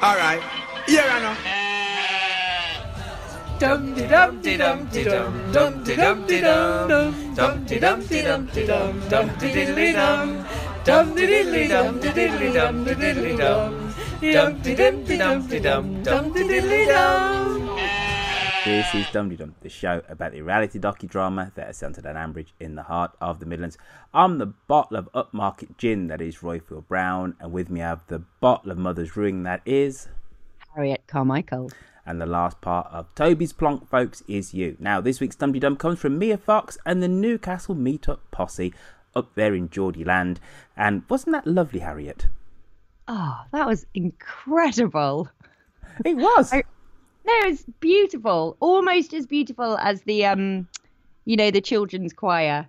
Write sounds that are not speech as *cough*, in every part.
All right. Here I know. Dum de dum de dum de dum dum de dum de dum dum de dum de dum de dum dum de diddly dum dum de diddly dum de diddly dum de diddly dum dum de dum de dum de dum dum de diddly dum. This is Dum Dum, the show about the reality docudrama that is centered on Ambridge in the heart of the Midlands. I'm the bottle of upmarket gin that is Roifield Brown, and with me I have the bottle of Mother's Brewing that is. Harriet Carmichael. And the last part of Toby's Plonk, folks, is you. Now, this week's Dum Dum comes from Mia Fox and the Newcastle Meetup Posse up there in Geordie Land. And wasn't that lovely, Harriet? Oh, that was incredible. It was. I, no, it's beautiful. Almost as beautiful as the um, you know, the children's choir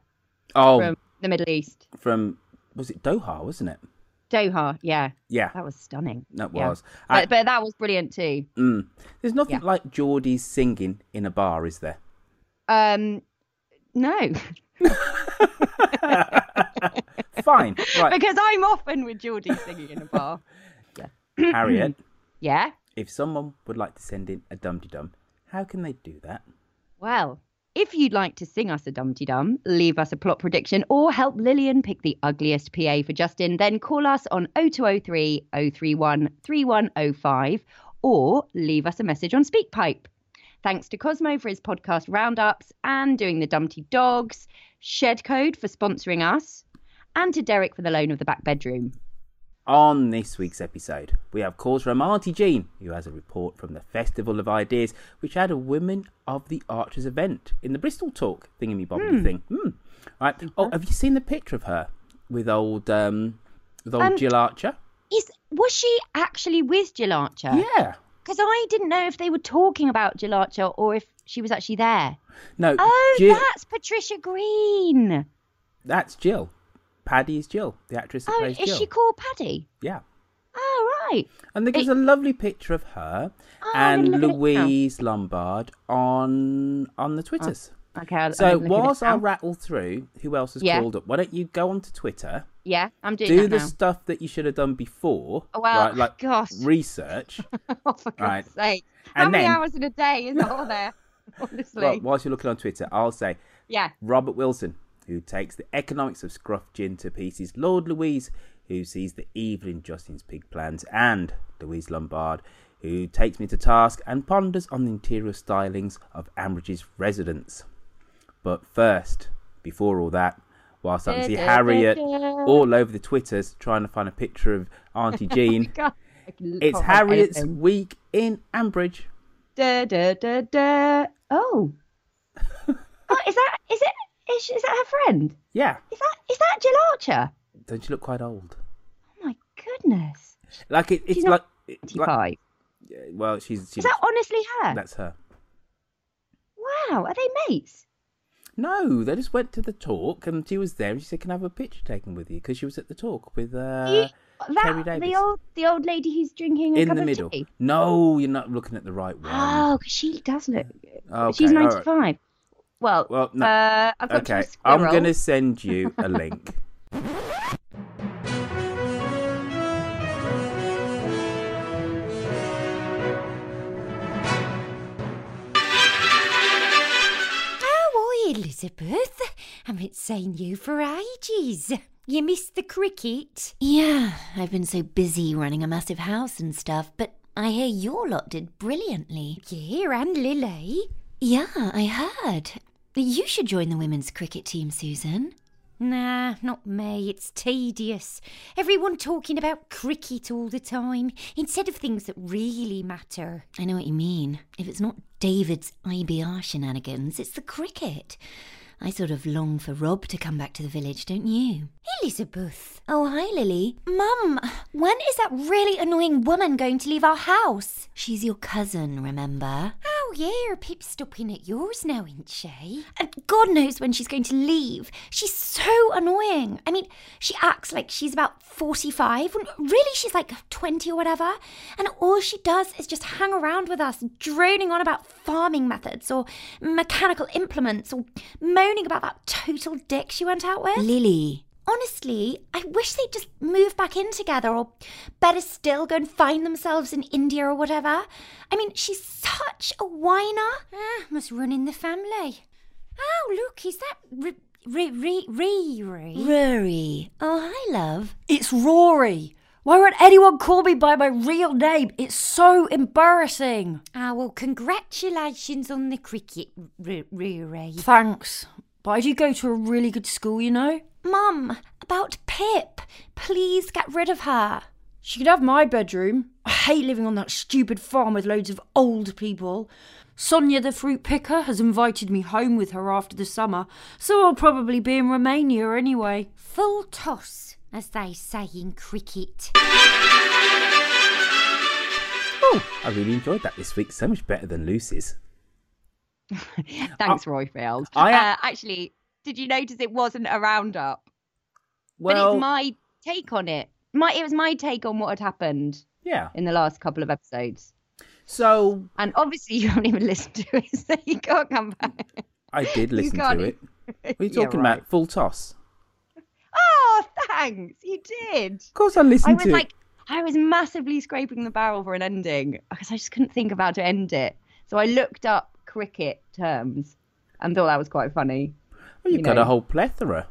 oh, from the Middle East. from was it Doha, wasn't it? Doha, yeah. Yeah, That was stunning. that Yeah. was. I- But, but that was brilliant too. mm. There's nothing Yeah. like Geordie's singing in a bar, is there? Um, no, *laughs* Fine, right, because I'm often with Geordie singing in a bar. *laughs* *clears throat* Yeah. Harriet. Yeah. If someone would like to send in a Dum Dum, how can they do that? Well, if you'd like to sing us a Dumpty Dum, leave us a plot prediction, or help Lillian pick the ugliest PA for Justin, then call us on 0203 031 3105 or leave us a message on SpeakPipe. Thanks to Cosmo for his podcast roundups and doing the Dumpty Dogs, Shed Code for sponsoring us, and to Derek for the loan of the back bedroom. On this week's episode, we have calls from Auntie Jean, who has a report from the Festival of Ideas, which had a Women of the Archers event in the Bristol Talk thingy bobbly thing. Hmm. Right. Oh, have you seen the picture of her with old um with old Um, Jill Archer? Is was she actually with Jill Archer? Yeah. Because I didn't know if they were talking about Jill Archer or if she was actually there. No. Oh, Jill, that's Patricia Greene. that's Jill. Paddy is Jill, the actress that Oh, plays is Jill. she called Paddy? Yeah. Oh, right. And there's a lovely picture of her Oh, and gonna look at it now. Louise Lombard on on the Twitters. Oh, okay. I'll, So I'll look at it whilst I rattle through who else has Yeah. called up, why don't you go onto Twitter, yeah, I'm doing do the now. stuff that you should have done before, Oh, well, right? Like gosh. *laughs* research. oh, for God's Right. sake. How And many then- hours in a day is that on there? *laughs* *laughs* Honestly. well, whilst you're looking on Twitter, I'll say yeah. Robert Wilson, who takes the economics of Scruff Gin to pieces, Lord Louise, who sees the evil in Justin's pig plans, and Louise Lombard, who takes me to task and ponders on the interior stylings of Ambridge's residence. But first, before all that, whilst I can see Harriet all over the Twitters trying to find a picture of Auntie *laughs* oh Jean, God, it's Harriet's anything. week in Ambridge. Da, da, da, da. Oh. *laughs* oh, is that is it? Is, is that her friend? Yeah, Is that is that Jill Archer? don't you look quite old? Oh my goodness. Like it, it's She's like, it's like yeah, well, she's she Is that honestly her? that's her. Wow. Are they mates? No, they just went to the talk and she was there and she said, Can I have a picture taken with you? Because she was at the talk with uh, You- that Davis. the old the old lady who's drinking a in the middle. No, you're not looking at the right one. Oh, 'cause she does look. Okay, She's ninety five. Well, Well, no. uh, I've got to okay, a I'm going to send you *laughs* a link. How are you, Elizabeth? Haven't seen you for ages. You missed the cricket? Yeah, I've been so busy running a massive house and stuff, but I hear your lot did brilliantly. Yeah, and Lily. Yeah, I heard. You should join the women's cricket team, Susan. Nah, not me. It's tedious. Everyone talking about cricket all the time instead of things that really matter. I know what you mean. If it's not David's IBR shenanigans, it's the cricket. I sort of long for Rob to come back to the village, don't you? Elizabeth. Oh, hi, Lily. Mum, when is that really annoying woman going to leave our house? She's your cousin, remember? Oh, yeah, Pip's stopping at yours now, isn't she? And God knows when she's going to leave. She's so annoying. I mean, she acts like she's about 45, when really she's like 20 or whatever. And all she does is just hang around with us, droning on about farming methods or mechanical implements or moaning about that total dick she went out with. Lily. Honestly, I wish they'd just move back in together, or better still, go and find themselves in India or whatever. I mean, she's such a whiner. Ah, must run in the family. Oh, look, is that Re- Riri? Rory. Oh, hi, love. It's Rory. Why won't anyone call me by my real name? It's so embarrassing. Ah, well, congratulations on the cricket, R- Riri. Thanks. But I do go to a really good school, you know? Mum, about Pip. Please get rid of her. She could have my bedroom. I hate living on that stupid farm with loads of old people. Sonia the fruit picker has invited me home with her after the summer, so I'll probably be in Romania anyway. Full toss, as they say in cricket. Oh, I really enjoyed that this week. So much better than Lucy's. *laughs* Thanks, Roifield. I- uh, actually, did you notice it wasn't a roundup? but Well, it's my take on it. My it was my take on what had happened yeah. in the last couple of episodes. So And obviously, *laughs* you haven't even listened to it, so you can't come back. I did listen to it. What are you *laughs* Yeah, talking right. about? Full toss. Oh, *laughs* thanks. You did. Of course, I listened. I was to like, it. I was massively scraping the barrel for an ending because I just couldn't think of how to end it. So I looked up cricket terms and thought that was quite funny. Well, you've you got know. a whole plethora.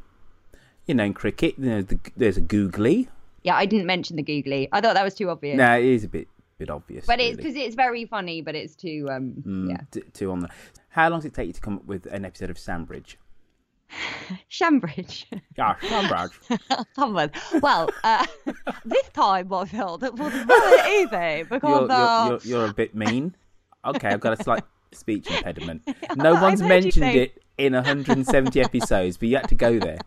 You know, in cricket, you know, the, there's a googly. Yeah, I didn't mention the googly. I thought that was too obvious. No, it is a bit bit obvious. but it's really. because it's very funny, but it's too um Mm, yeah. t- two on the. How long does it take you to come up with an episode of Sandbridge? *laughs* Shambridge. Yeah, Sandbridge. Someone. *laughs* Well, uh, *laughs* this time I felt it was very easy because you're, uh, you're, you're, you're a bit mean. Okay, I've got a slight speech impediment. No one's mentioned it in 170 episodes, but you had to go there.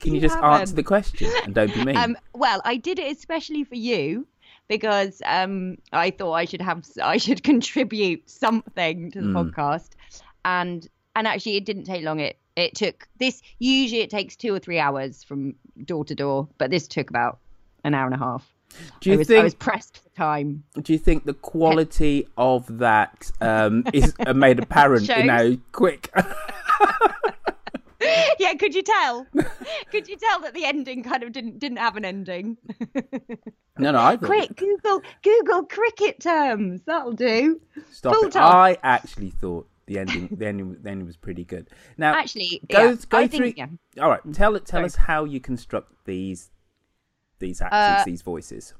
Can you just answer the question and don't be mean? Um, well, I did it especially for you because um, I thought I should have I should contribute something to the Mm. podcast, and and actually it didn't take long. It it took this usually it takes two or three hours from door to door, but this took about an hour and a half. Do you I was, think? I was pressed for time. Do you think the quality of that um, *laughs* is uh, made apparent in Shows. how quick? *laughs* *laughs* yeah, could you tell? could you tell that the ending kind of didn't didn't have an ending? no, no, I. Quick, Google Google cricket terms. That'll do. Stop full it. I actually thought the ending, the ending, the ending was pretty good. Now, Actually, go yeah, go I through. think yeah. All right, tell it. Tell Sorry. us how you construct these these accents, Uh, these voices.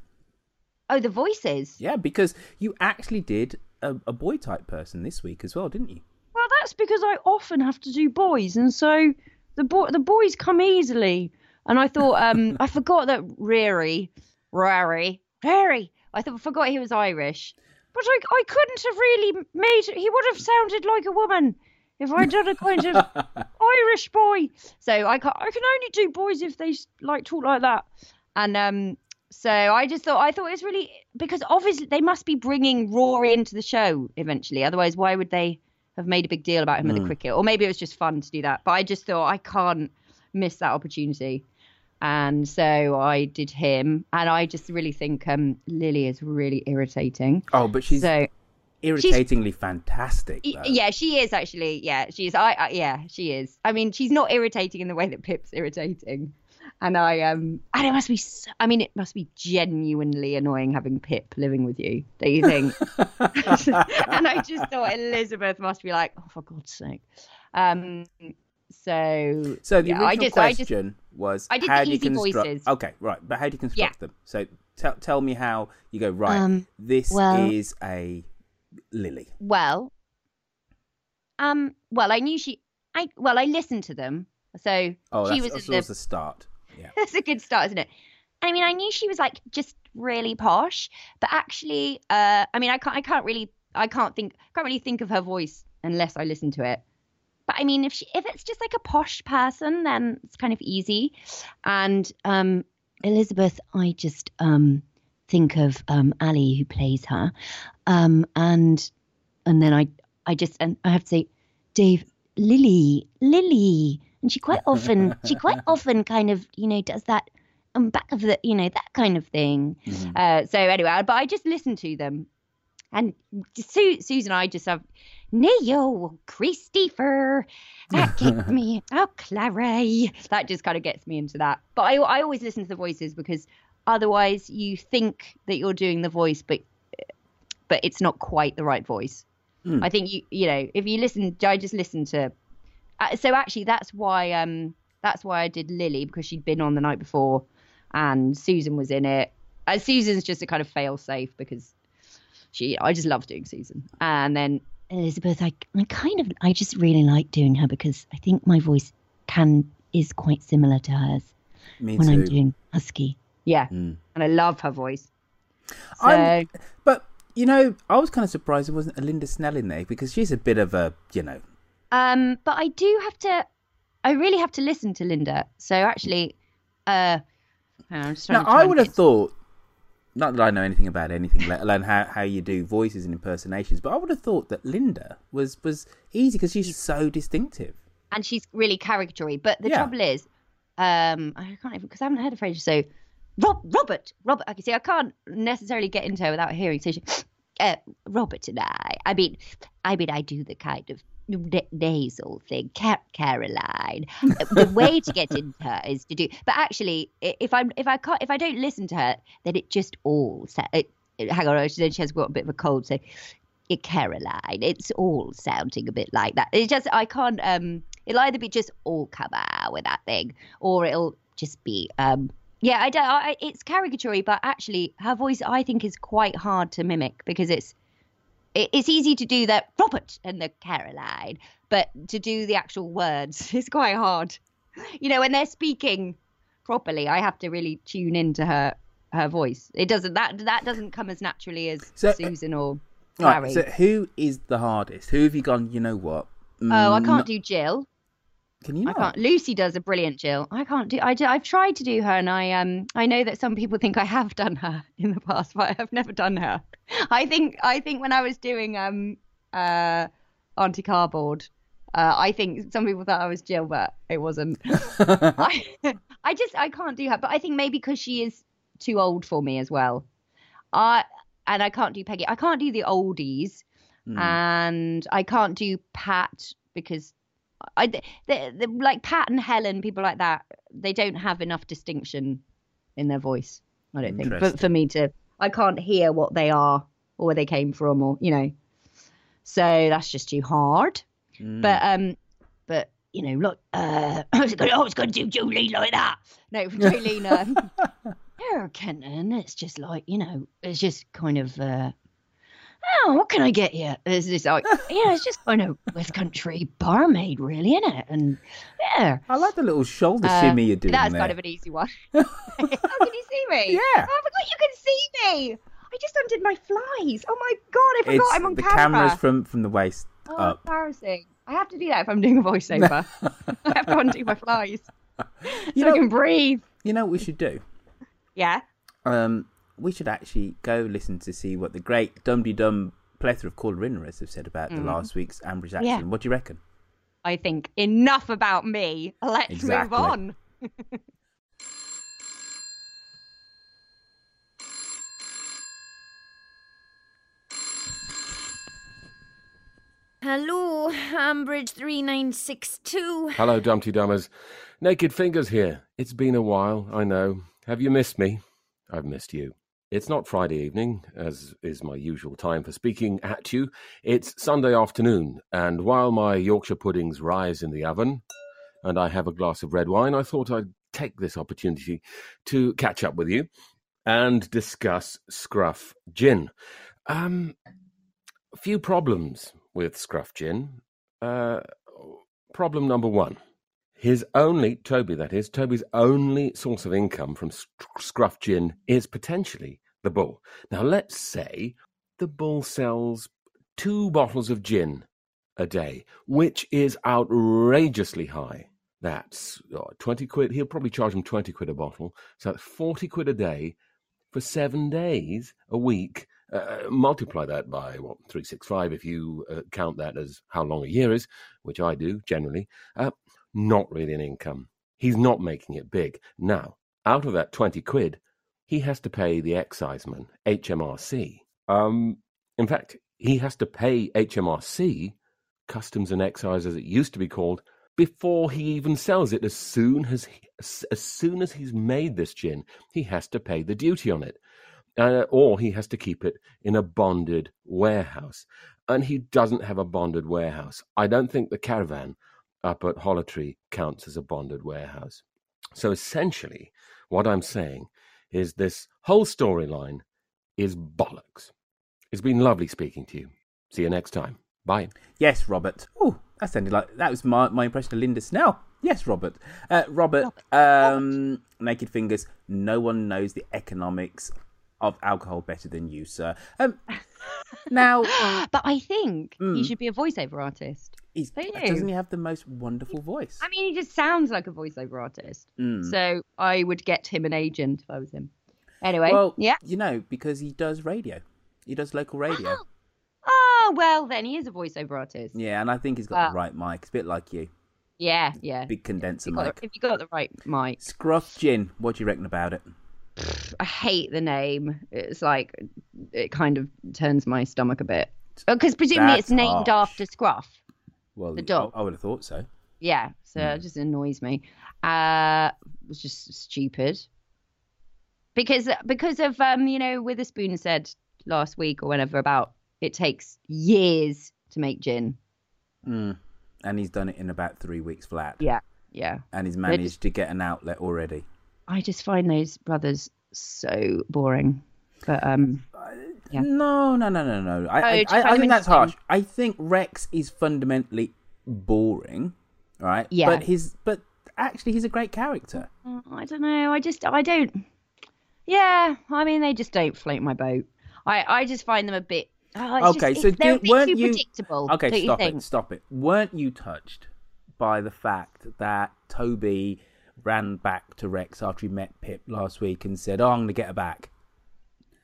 Oh, the voices. Yeah, because you actually did a, a boy type person this week as well, didn't you? Well, that's because I often have to do boys, and so the boy the boys come easily. And I thought, um, *laughs* I forgot that Rary, Rary, Rary. I thought I forgot he was Irish. But I, I couldn't have really made. He would have sounded like a woman if I'd done a kind of *laughs* Irish boy. So I can't. I can only do boys if they like talk like that. And um, so I just thought I thought it was really because obviously they must be bringing Rory into the show eventually. Otherwise, why would they have made a big deal about him at the cricket? Or maybe it was just fun to do that. But I just thought I can't miss that opportunity. And so I did him, and I just really think um, Lily is really irritating. Oh, but she's so irritatingly fantastic. Though. Yeah, she is actually. Yeah, she's. I, I. Yeah, she is. I mean, she's not irritating in the way that Pip's irritating. And I um. And it must be. So, I mean, it must be genuinely annoying having Pip living with you. Don't you think? *laughs* *laughs* and I just thought Elizabeth must be like, oh, for God's sake. Um. So. So the yeah, original I just, I just, question was I did how the do you easy construct? voices. Okay, right, but how do you construct them? So tell tell me how you go. Right, Um, this well- is a lily. well, Um, well, I knew she. I well, I listened to them, so Oh, she that's, was that's in the. the start. Yeah. *laughs* That's a good start, isn't it? I mean, I knew she was like just really posh, but actually, uh, I mean, I can't, I can't really, I can't think, can't really think of her voice unless I listen to it. But I mean, if she, if it's just like a posh person, then it's kind of easy. And um, Elizabeth, I just um think of um Ali who plays her, um, and and then I, I just, and I have to say, Dave, Lily, Lily, and she quite often, she quite *laughs* often kind of, you know, does that um back of the, you know, that kind of thing. Uh, so anyway, but I just listen to them, and Su- Susan, I just have Neil Christopher. That gets *laughs* me. Oh, Clarrie. That just kind of gets me into that. But I, I always listen to the voices because otherwise you think that you're doing the voice, but but it's not quite the right voice. I think you you know if you listen, I just listen to. Uh, so actually, that's why um that's why I did Lily because she'd been on the night before, and Susan was in it. And Susan's just a kind of fail safe because she I just love doing Susan. And then Elizabeth, I I kind of I just really like doing her because I think my voice can is quite similar to hers Me when too. I'm doing husky. Yeah, and I love her voice. So I'm- but you know, I was kind of surprised there wasn't a Linda Snell in there because she's a bit of a, you know, Um, but I do have to. I really have to listen to Linda. So actually, uh, on, I'm just trying Now, to I would have thought, not that I know anything about anything, let alone how, how you do voices and impersonations, but I would have thought that Linda was was easy because she's so distinctive. and she's really caricaturey. But the Yeah. trouble is, um, I can't even because I haven't heard of her. So, Rob, Robert, Robert. I can see I can't necessarily get into her without hearing. So, she, *sniffs* uh, Robert and I. I mean, I mean, I do the kind of na- nasal thing, Car- Caroline. the way to get into her is to do. But actually, if I'm if I can't if I don't listen to her, then it just all. It, it, hang on, she has got a bit of a cold. So, yeah, Caroline. It's all sounding a bit like that. It just I can't. Um, it'll either be just all come out with that thing, or it'll just be. Um, yeah, I don't. I, it's caricaturey, but actually, her voice I think is quite hard to mimic because it's. It, it's easy to do that Robert and the Caroline, but to do the actual words *laughs* is quite hard. You know, when they're speaking properly, I have to really tune into her her voice. It doesn't that that doesn't come as naturally as So- Susan or Right, so who is the hardest? Who have you gone? You know what? Oh, I Mm, can't do Jill. Can you I can't. Lucy does a brilliant Jill. I can't do. I do, I've tried to do her, and I um I know that some people think I have done her *laughs* in the past, but I have never done her. I think I think when I was doing um uh Auntie Cardboard, uh, I think some people thought I was Jill, but it wasn't. *laughs* *laughs* I, I just I can't do her, but I think maybe because she is too old for me as well. I and I can't do Peggy. I can't do the oldies, and I can't do Pat because I the, the, like Pat and Helen, people like that, they don't have enough distinction in their voice. I don't think, but for me to, I can't hear what they are or where they came from, or you know. So that's just too hard. But um, but you know, look, uh, *coughs* I was gonna, I was gonna do Julie like that. No, Jolene, um, yeah, Kenton, it's just like you know, it's just kind of. uh Oh, what can I get you? It's just like, *laughs* yeah, it's just kind of West Country barmaid, really, isn't it? And yeah, I like the little shoulder uh, shimmy you're doing That's there. kind of an easy one. How *laughs* *laughs* can you see me? Yeah. Oh, I forgot you can see me. I just undid my flies. Oh my god, I forgot it's I'm on the camera. camera's from from the waist Oh, up. embarrassing. I have to do that if I'm doing a voiceover. I have to undo my flies so You I can breathe. You know what we should do? Yeah. Um, we should actually go listen to see what the great Dum Dum plethora of callerinners have said about the last week's Ambridge action. Mm. Yeah. What do you reckon? I think enough about me. Let's Exactly. move on. Hello, Ambridge 3962. Hello, Dumpty Dummers. Naked Fingers here. It's been a while, I know. Have you missed me? I've missed you. It's not Friday evening, as is my usual time for speaking at you. It's Sunday afternoon, and while my Yorkshire puddings rise in the oven and I have a glass of red wine, I thought I'd take this opportunity to catch up with you and discuss Scruff Gin. Um, few problems with Scruff Gin. Uh, problem number one. His only, Toby that is, Toby's only source of income from Scruff Gin is potentially the bull. Now, let's say the bull sells two bottles of gin a day, which is outrageously high. That's oh, 20 quid. He'll probably charge him 20 quid a bottle. So that's 40 quid a day for seven days a week. Uh, multiply that by what 365 if you uh, count that as how long a year is, which I do generally. Uh, not really an income. He's not making it big. Now, out of that 20 quid, he has to pay the exciseman, HMRC. Um, in fact, he has to pay HMRC, Customs and Excise as it used to be called, before he even sells it. As soon as he, as soon as he's made this gin, he has to pay the duty on it, uh, or he has to keep it in a bonded warehouse. And he doesn't have a bonded warehouse. I don't think the caravan up at Hollowtree counts as a bonded warehouse. So essentially, what I'm saying is this whole storyline is bollocks. It's been lovely speaking to you. See you next time. Bye. Yes, Robert. Oh, that sounded like that was my, my impression of Linda Snell. Yes, Robert. Uh, Robert, Robert. Um, Robert. Naked Fingers, no one knows the economics of alcohol better than you, sir. Um, *laughs* now. but I think mm, he should be a voiceover artist. He's, doesn't he have the most wonderful voice? I mean, he just sounds like a voiceover artist. Mm. So I would get him an agent if I was him. Anyway, well, yeah. You know, because he does radio. He does local radio. Oh, oh well, then he is a voiceover artist. Yeah, and I think he's got well, the right mic. It's a bit like you. Yeah, yeah. Big condenser if mic. The, if you got the right mic. Scruff Gin, what do you reckon about it? I hate the name. It's like it kind of turns my stomach a bit because presumably That's it's named harsh. after Scruff. Well, the dog. I, I would have thought so. Yeah, so mm. it just annoys me. Uh, it was just stupid. Because because of um, you know, Witherspoon said last week or whenever about it takes years to make gin. Mm. And he's done it in about three weeks flat. Yeah, yeah. And he's managed just, to get an outlet already. I just find those brothers so boring. But um, yeah. No, no, no, no, no. I, oh, I, I, I think that's harsh. I think Rex is fundamentally boring, right? Yeah. But his, but actually, he's a great character. Mm, I don't know. I just, I don't. Yeah, I mean, they just don't float my boat. I, I just find them a bit. Oh, okay, just, so do, weren't you? Predictable, okay, stop it, stop it. Weren't you touched by the fact that Toby ran back to Rex after he met Pip last week and said, "Oh, I'm going to get her back."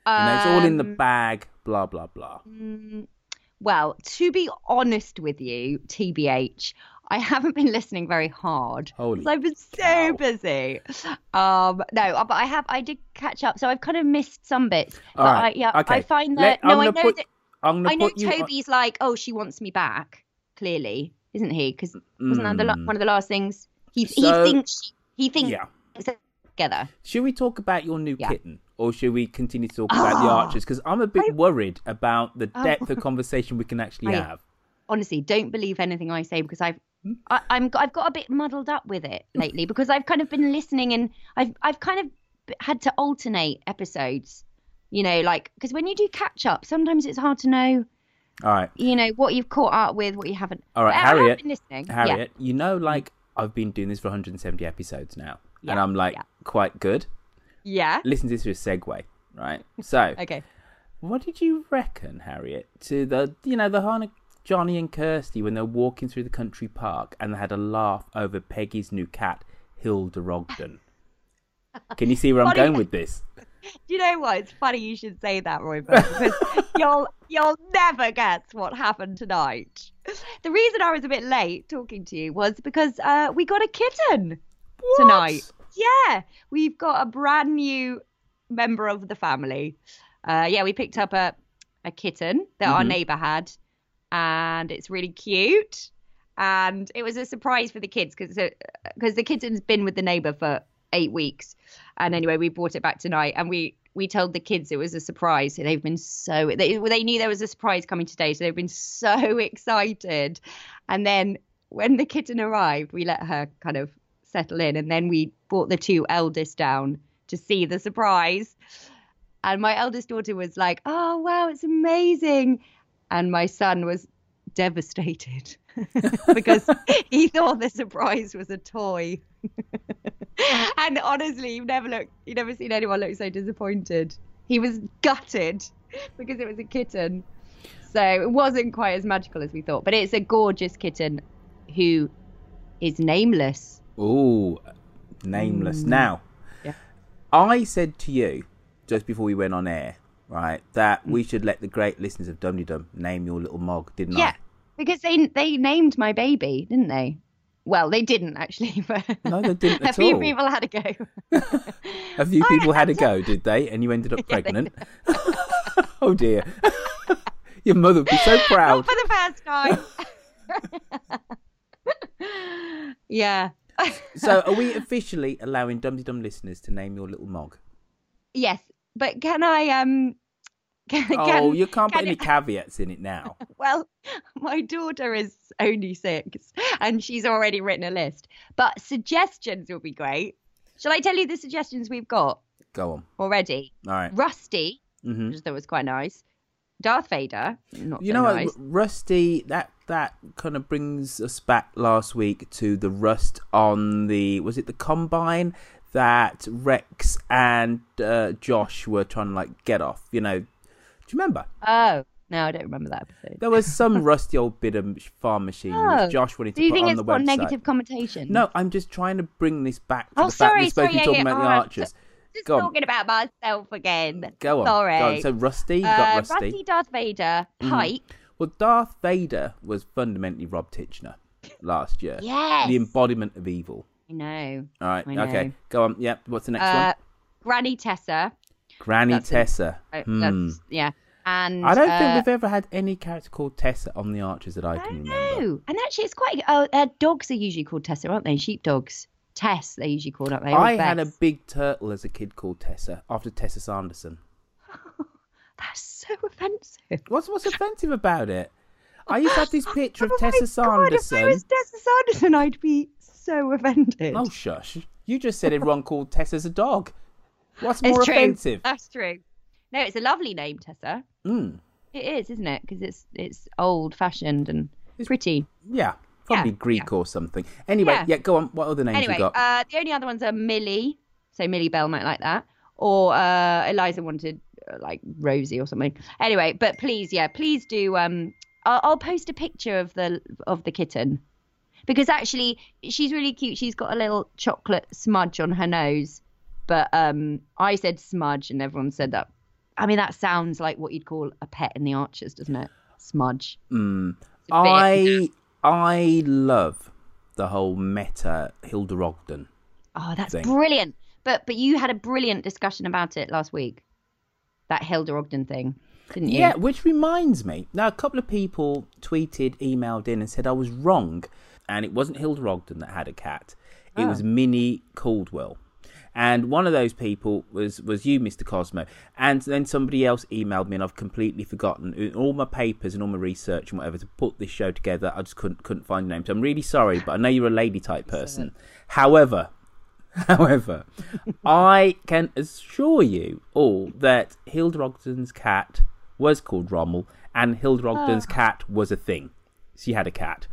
Um, you know, it's all in the um, bag, blah, blah, blah. Mm, well, to be honest with you, TBH, I haven't been listening very hard. Holy I've been so cow. busy. Um, no, uh, but I have. I did catch up, so I've kind of missed some bits. All but right. I, yeah, okay. I find that. Let, no, I know put, that. i know Toby's on... like, oh, she wants me back. Clearly, isn't he? Because wasn't that the, mm. one of the last things he so, he thinks he thinks yeah. together. Should we talk about your new yeah. kitten? Or should we continue to talk about the ah, archers? Because I'm a bit I... worried about the oh. depth of conversation we can actually I, have. Honestly, don't believe anything I say because I've hmm? I, I'm I've got a bit muddled up with it lately because I've kind of been listening and I've I've kind of had to alternate episodes. You know, like because when you do catch up, sometimes it's hard to know. All right. You know what you've caught up with, what you haven't. All right, Harriet. listening. Harriet, yeah. you know, mm. like I've been doing this for 170 episodes now, yeah. and I'm like yeah. quite good. Yeah. Listen to this as a segue, right? So, *laughs* okay. What did you reckon, Harriet, to the you know the Hannah, Johnny and Kirsty when they're walking through the country park and they had a laugh over Peggy's new cat, Hilda Ogden? *laughs* Can you see where I'm going with this? Do you know what? It's funny you should say that, Roy, because *laughs* you'll you'll never guess what happened tonight. The reason I was a bit late talking to you was because uh, we got a kitten what? tonight. Yeah, we've got a brand new member of the family. Uh, yeah, we picked up a a kitten that mm-hmm. our neighbor had, and it's really cute. And it was a surprise for the kids because because the kitten's been with the neighbor for eight weeks. And anyway, we brought it back tonight, and we we told the kids it was a surprise. They've been so they they knew there was a surprise coming today, so they've been so *laughs* excited. And then when the kitten arrived, we let her kind of settle in. And then we brought the two eldest down to see the surprise. And my eldest daughter was like, "Oh wow, it's amazing," and my son was devastated *laughs* because *laughs* he thought the surprise was a toy. *laughs* and honestly, you've never looked, you've never seen anyone look so disappointed. He was gutted because it was a kitten. So it wasn't quite as magical as we thought, but it's a gorgeous kitten who is nameless. Ooh, nameless. Mm. Now, Yeah. I said to you just before we went on air, right, that Mm. we should let the great listeners of Dum Dum name your little mog, didn't I? Yeah, because they they named my baby, didn't they? Well, they didn't actually, *laughs* but No, they didn't *laughs* a few all. people had a go. *laughs* a few people had a go, did they? And you ended up pregnant. oh dear. your mother would be so proud. Not for the first time. yeah. *laughs* so, are we officially allowing Dum Dum listeners to name your little mog? yes, but can I um? *laughs* Can, Oh, you can't put can any *laughs* caveats in it now. Well, my daughter is only six and she's already written a list. But suggestions would be great. Shall I tell you the suggestions we've got Go on. already? All right. Rusty, Mhm. which I thought was quite nice. Darth Vader, not You so know what, nice. Rusty? That that kind of brings us back last week to the rust on the was it the combine that Rex and uh, Josh were trying to like get off. You know, do you remember? Oh, no, I don't remember that episode. There was some rusty old bit of farm machinery *laughs* Oh. which Josh wanted to Do you put think on it's the got website. negative connotation? No, I'm just trying to bring this back to Oh, the fact sorry, we're supposed to be talking yeah, about yeah, the archers. Just Go on. talking about myself again. Go on. Sorry. Go on. So Rusty, Uh, Rusty. Rusty, Darth Vader, Mhm. Pipe. Well, Darth Vader was fundamentally Rob Titchener last year. Yes. The embodiment of evil. I know. All right. Know. Okay. Go on. Yep. What's the next Uh, one? Granny Tessa. Granny that's. Tessa. Uh, Hmm. that's- yeah. And I don't uh, think we've ever had any character called Tessa on the Archers that I can remember. No, and actually, it's quite. Oh, uh, dogs are usually called Tessa, aren't they? Sheepdogs. Tess, they're usually called, aren't they? I had a big turtle as a kid called Tessa after Tessa Sanderson. *laughs* That's so offensive. What's what's offensive about it? I used to have this *laughs* picture of Oh Tessa God, if Sanderson. I was Tessa Sanderson, I'd be so offended. Oh shush! You just said everyone called Tessa's a dog. What's it's more true. offensive? That's true. No, it's a lovely name, Tessa. Mm. It is, isn't it? Because it's it's old fashioned and it's, pretty. Yeah, probably Yeah, Greek or something. Anyway, yeah. Yeah. go on. What other names Anyway, you got? uh, the only other ones are Millie. So Millie Bell might like that. Or uh, Eliza wanted uh, like Rosie or something. Anyway, but please, yeah, please do. Um, I'll, I'll post a picture of the of the kitten because actually she's really cute. She's got a little chocolate smudge on her nose, but um, I said smudge and everyone said that. I mean, that sounds like what you'd call a pet in the Archers, doesn't it? Smudge. Mm. I I love the whole meta Hilda Ogden. Oh, that's thing. brilliant. But but you had a brilliant discussion about it last week. That Hilda Ogden thing, didn't you? Yeah, which reminds me. Now, a couple of people tweeted, emailed in, and said I was wrong, and it wasn't Hilda Ogden that had a cat. It oh. was Oh. Minnie Caldwell. And one of those people was was you, Mr. Cosmo. And then somebody else emailed me, and I've completely forgotten in all my papers and all my research and whatever to put this show together. I just couldn't couldn't find your name. So I'm really sorry, but I know you're a lady type person. However, *laughs* however, I can assure you all that Hilda Ogden's cat was called Rommel, and Hilda ah. Ogden's Oh. cat was a thing. She had a cat.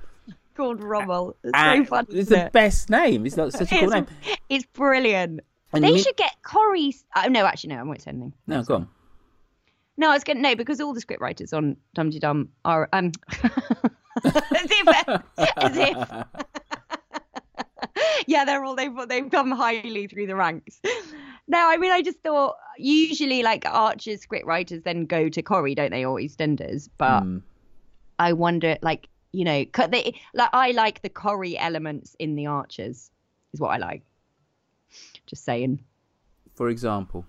Called Rommel. It's so funny. It's the it? best name. It's not such a cool name. It's brilliant. And they should get Corrie. Oh no, actually no, I won't say anything. No, go on. No, I was going to no because all the script writers on Dum Dum are um *laughs* as if, as if *laughs* yeah they're all they've they've come highly through the ranks. No, I mean I just thought usually like Archer's script writers then go to Corrie, don't they, or EastEnders? But Hmm. I wonder like you know they like I like the Corey elements in the Archers is what I like. Just saying. For example,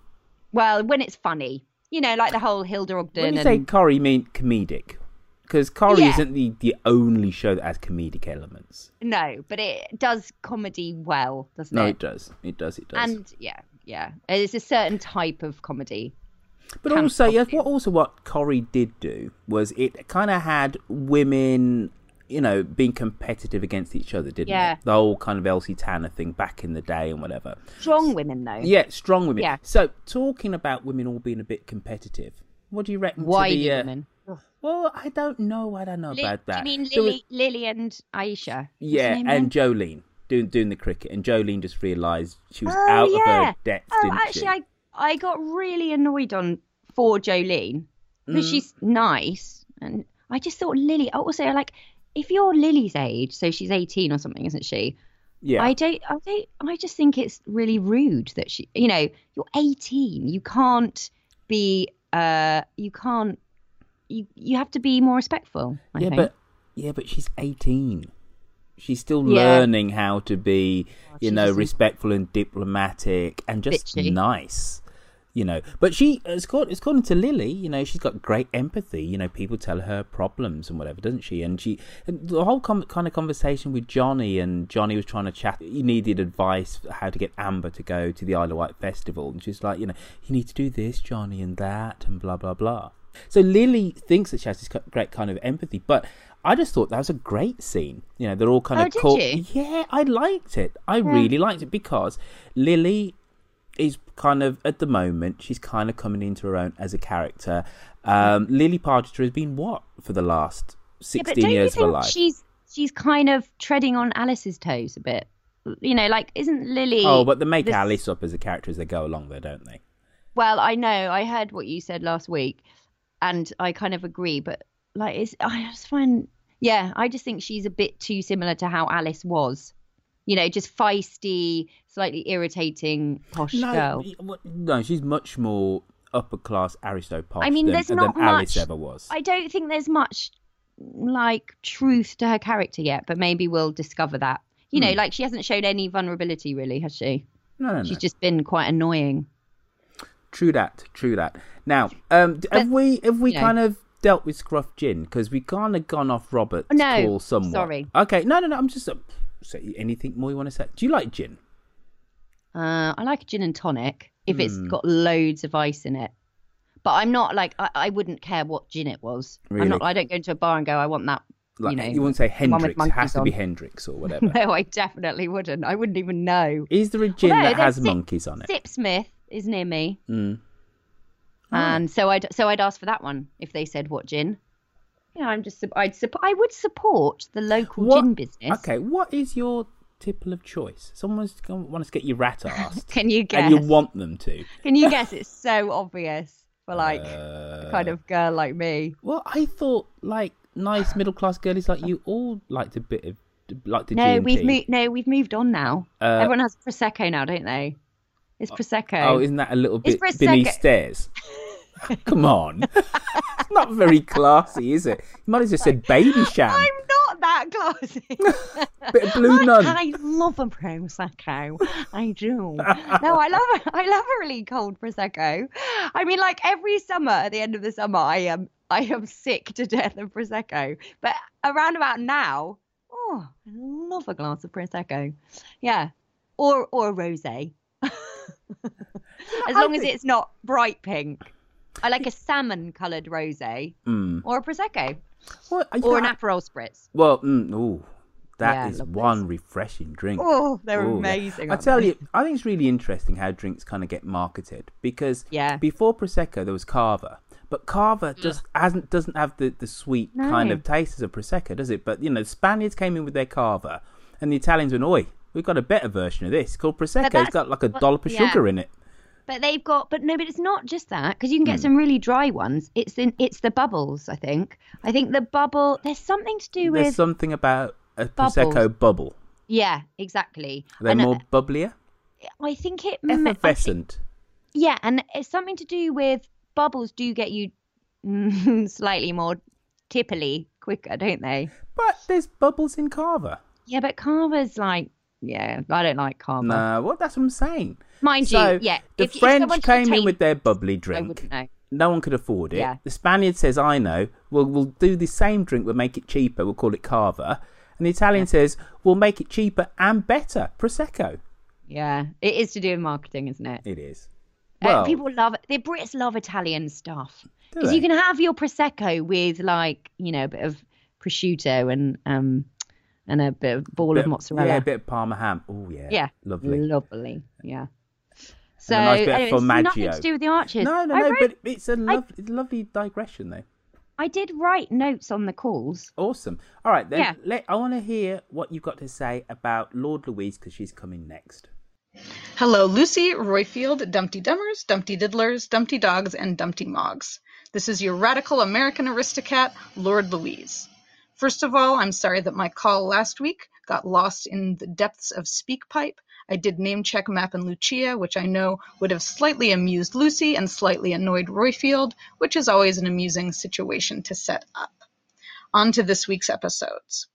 Well, when it's funny, you know, like the whole Hilda Ogden when you and say Corrie, you mean comedic, because Corrie Yeah. isn't the, the only show that has comedic elements. no, but it does comedy well, doesn't No, it? No, it does. It does. It does. And yeah, yeah, it's a certain type of comedy. But also, yeah, what also what Corrie did do was it kind of had women, you know, being competitive against each other, didn't Yeah. it? The whole kind of Elsie Tanner thing back in the day and whatever. Strong women, though. Yeah, strong women. Yeah. So talking about women all being a bit competitive, what do you reckon? to the, uh, women. Well, I don't know. I don't know Li- about that. Do you mean There was- Lily, Lily and Aisha? Yeah, and again? Jolene doing doing the cricket, and Jolene just realised she was Oh, out of yeah. her depth, Oh, didn't actually, she? I I got really annoyed on for Jolene because Mm. she's nice, and I just thought Lily. Also, like if you're Lily's age, so she's eighteen or something, isn't she? Yeah. I don't. I don't. I just think it's really rude that she. You know, you're eighteen. You can't be. Uh, you can't. You you have to be more respectful. I yeah, think. but yeah, but she's eighteen. She's still Yeah. learning how to be, you know, respectful and diplomatic and just Bitchy. nice. You know, but she, it's according, as according to Lily, you know, she's got great empathy. You know, people tell her problems and whatever, doesn't she? And she, and the whole com- kind of conversation with Johnny, and Johnny was trying to chat. He needed advice how to get Amber to go to the Isle of Wight festival, and she's like, you know, you need to do this, Johnny, and that, and blah blah blah. So Lily thinks that she has this great kind of empathy, but I just thought that was a great scene. You know, they're all kind Oh, of did caught. you? Yeah, I liked it. I really liked it because Lily is kind of at the moment she's kind of coming into her own as a character. Um, Lily Pargetter has been what for the last sixteen don't years of her life. she's she's kind of treading on Alice's toes a bit? You know, like isn't Lily? Oh, but they make this- Alice up as a character as they go along, though, don't they? Well, I know. I heard what you said last week, and I kind of agree. But like, it's I just find, yeah, I just think she's a bit too similar to how Alice was. You know, just feisty, slightly irritating, posh girl. no, she's much more upper class aristo I mean, than, there's than not Alice much. ever was. I don't think there's much like truth to her character yet, but maybe we'll discover that. You know, Hmm. like she hasn't shown any vulnerability really, has she? No, no, no. She's just been quite annoying. True that. True that. Now, um, d- have we have we you know. kind of dealt with Scruff Gin because we kind of gone off Robert's No, call somewhat. sorry. Okay. No, no, no. I'm just. Uh, say anything more you want to say? Do you like gin? Uh, I like a gin and tonic if it's got loads of ice in it. But I'm not like I, I wouldn't care what gin it was. I'm Really? not. I don't go into a bar and go. I want that. Like you know, wouldn't say the one with Hendrick's. It has to be. Hendrick's or *laughs* whatever. No, I definitely wouldn't. I wouldn't even know. Is there a gin Although that has Sip- monkeys on it? Sipsmith is near me, Mm. and so I'd so I'd ask for that one if they said what gin. You know, I'm just I'd sup- I would support the local What- gin business. Okay. What is your tipple of choice? Someone's going to want to get your rat *laughs* asked. Can you guess? And you want them to. Can you *laughs* guess? It's so obvious for like Uh, a kind of girl like me. Well, I thought like nice middle class girlies like you all liked a bit of like the No, we've moved. No, we've moved on now. Uh, Everyone has prosecco now, don't they? It's prosecco. Oh, isn't that a little bit Prosecco. beneath stairs? *laughs* Come on. *laughs* it's not very classy, is it? You might as well said Babycham. *laughs* I'm not that classy. *laughs* Bit of blue nun. I love a prosecco. I do. No, I love a, I love a really cold prosecco. I mean, like every summer, at the end of the summer, I am I am sick to death of prosecco. But around about now, oh, I love a glass of prosecco. Yeah, or or a rosé. as long as it's not bright pink. I like a salmon coloured rosé Mm. or a prosecco Well, I- or an I- aperol spritz. Well, mm, ooh, that Yeah, is one refreshing drink. Oh, they're Ooh, yeah. amazing. I aren't tell they? you, I think it's really interesting how drinks kind of get marketed because Yeah. before prosecco there was cava, but cava just hasn't doesn't have the, the sweet kind of taste as a prosecco, does it? But you know, the Spaniards came in with their cava, and the Italians went, "Oi, we've got a better version of this called prosecco. It's got like a dollop of yeah. sugar in it." But they've got, but no, but it's not just that because you can get Hmm. some really dry ones. It's in, it's the bubbles. I think. I think the bubble. There's something to do There's with. something about a Bubbles. prosecco bubble. Yeah, exactly. They're And, uh, more bubblier, I think it. I think- effervescent. yeah, and it's something to do with bubbles. Do get you mm, *laughs* slightly more tippily quicker, don't they? But there's bubbles in Cava. Yeah, but Cava's like, yeah, I don't like Cava. No, well, that's what I'm saying. Mind so, you, yeah. The if, if French someone came in with their bubbly drink. No one could afford it. Yeah. The Spaniard says, "I know. Well, we'll do the same drink. We'll make it cheaper. We'll call it Cava." And the Italian says, "We'll make it cheaper and better, Prosecco." Yeah, it is to do with marketing, isn't it? It is. Uh, people love the Brits love Italian stuff because you can have your prosecco with like you know a bit of prosciutto and um and a bit of ball bit of mozzarella. Yeah, a bit of Parma ham. Oh yeah. Yeah, Lovely. lovely. Yeah. So a nice bit of anyway, it's nothing to do with the archers. No, no, I no. wrote- But it's a, lov- it's a lovely digression, though. I did write notes on the calls. Awesome. All right, then. Yeah. Let, I want to hear what you've got to say about Lord Louise because she's coming next. Hello, Lucy, Roifield, Dumpty Dummers, Dumpty Diddlers, Dumpty Dogs, and Dumpty Moggs. This is your radical American aristocrat, Lord Louise. First of all, I'm sorry that my call last week got lost in the depths of SpeakPipe. I did name check Mapp and Lucia, which I know would have slightly amused Lucy and slightly annoyed Roifield, which is always an amusing situation to set up. On to this week's episodes.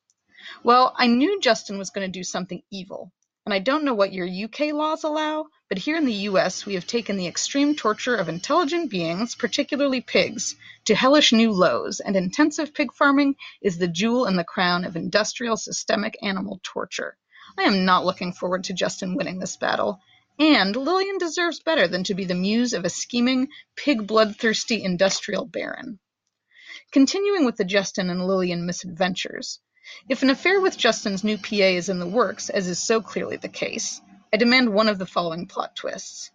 Well, I knew Justin was going to do something evil, and I don't know what your UK laws allow, but here in the US we have taken the extreme torture of intelligent beings, particularly pigs, to hellish new lows, and intensive pig farming is the jewel in the crown of industrial systemic animal torture. I am not looking forward to Justin winning this battle, and Lillian deserves better than to be the muse of a scheming, pig bloodthirsty industrial baron. Continuing with the Justin and Lillian misadventures, if an affair with Justin's new PA is in the works, as is so clearly the case, I demand one of the following plot twists.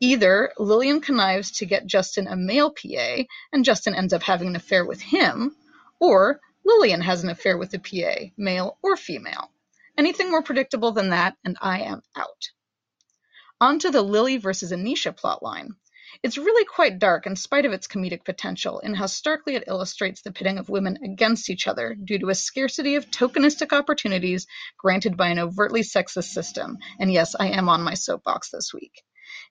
Either Lillian connives to get Justin a male PA, and Justin ends up having an affair with him, or Lillian has an affair with the PA, male or female. Anything more predictable than that, and I am out. On to the Lily versus Anisha plotline. It's really quite dark in spite of its comedic potential in how starkly it illustrates the pitting of women against each other due to a scarcity of tokenistic opportunities granted by an overtly sexist system. And yes, I am on my soapbox this week.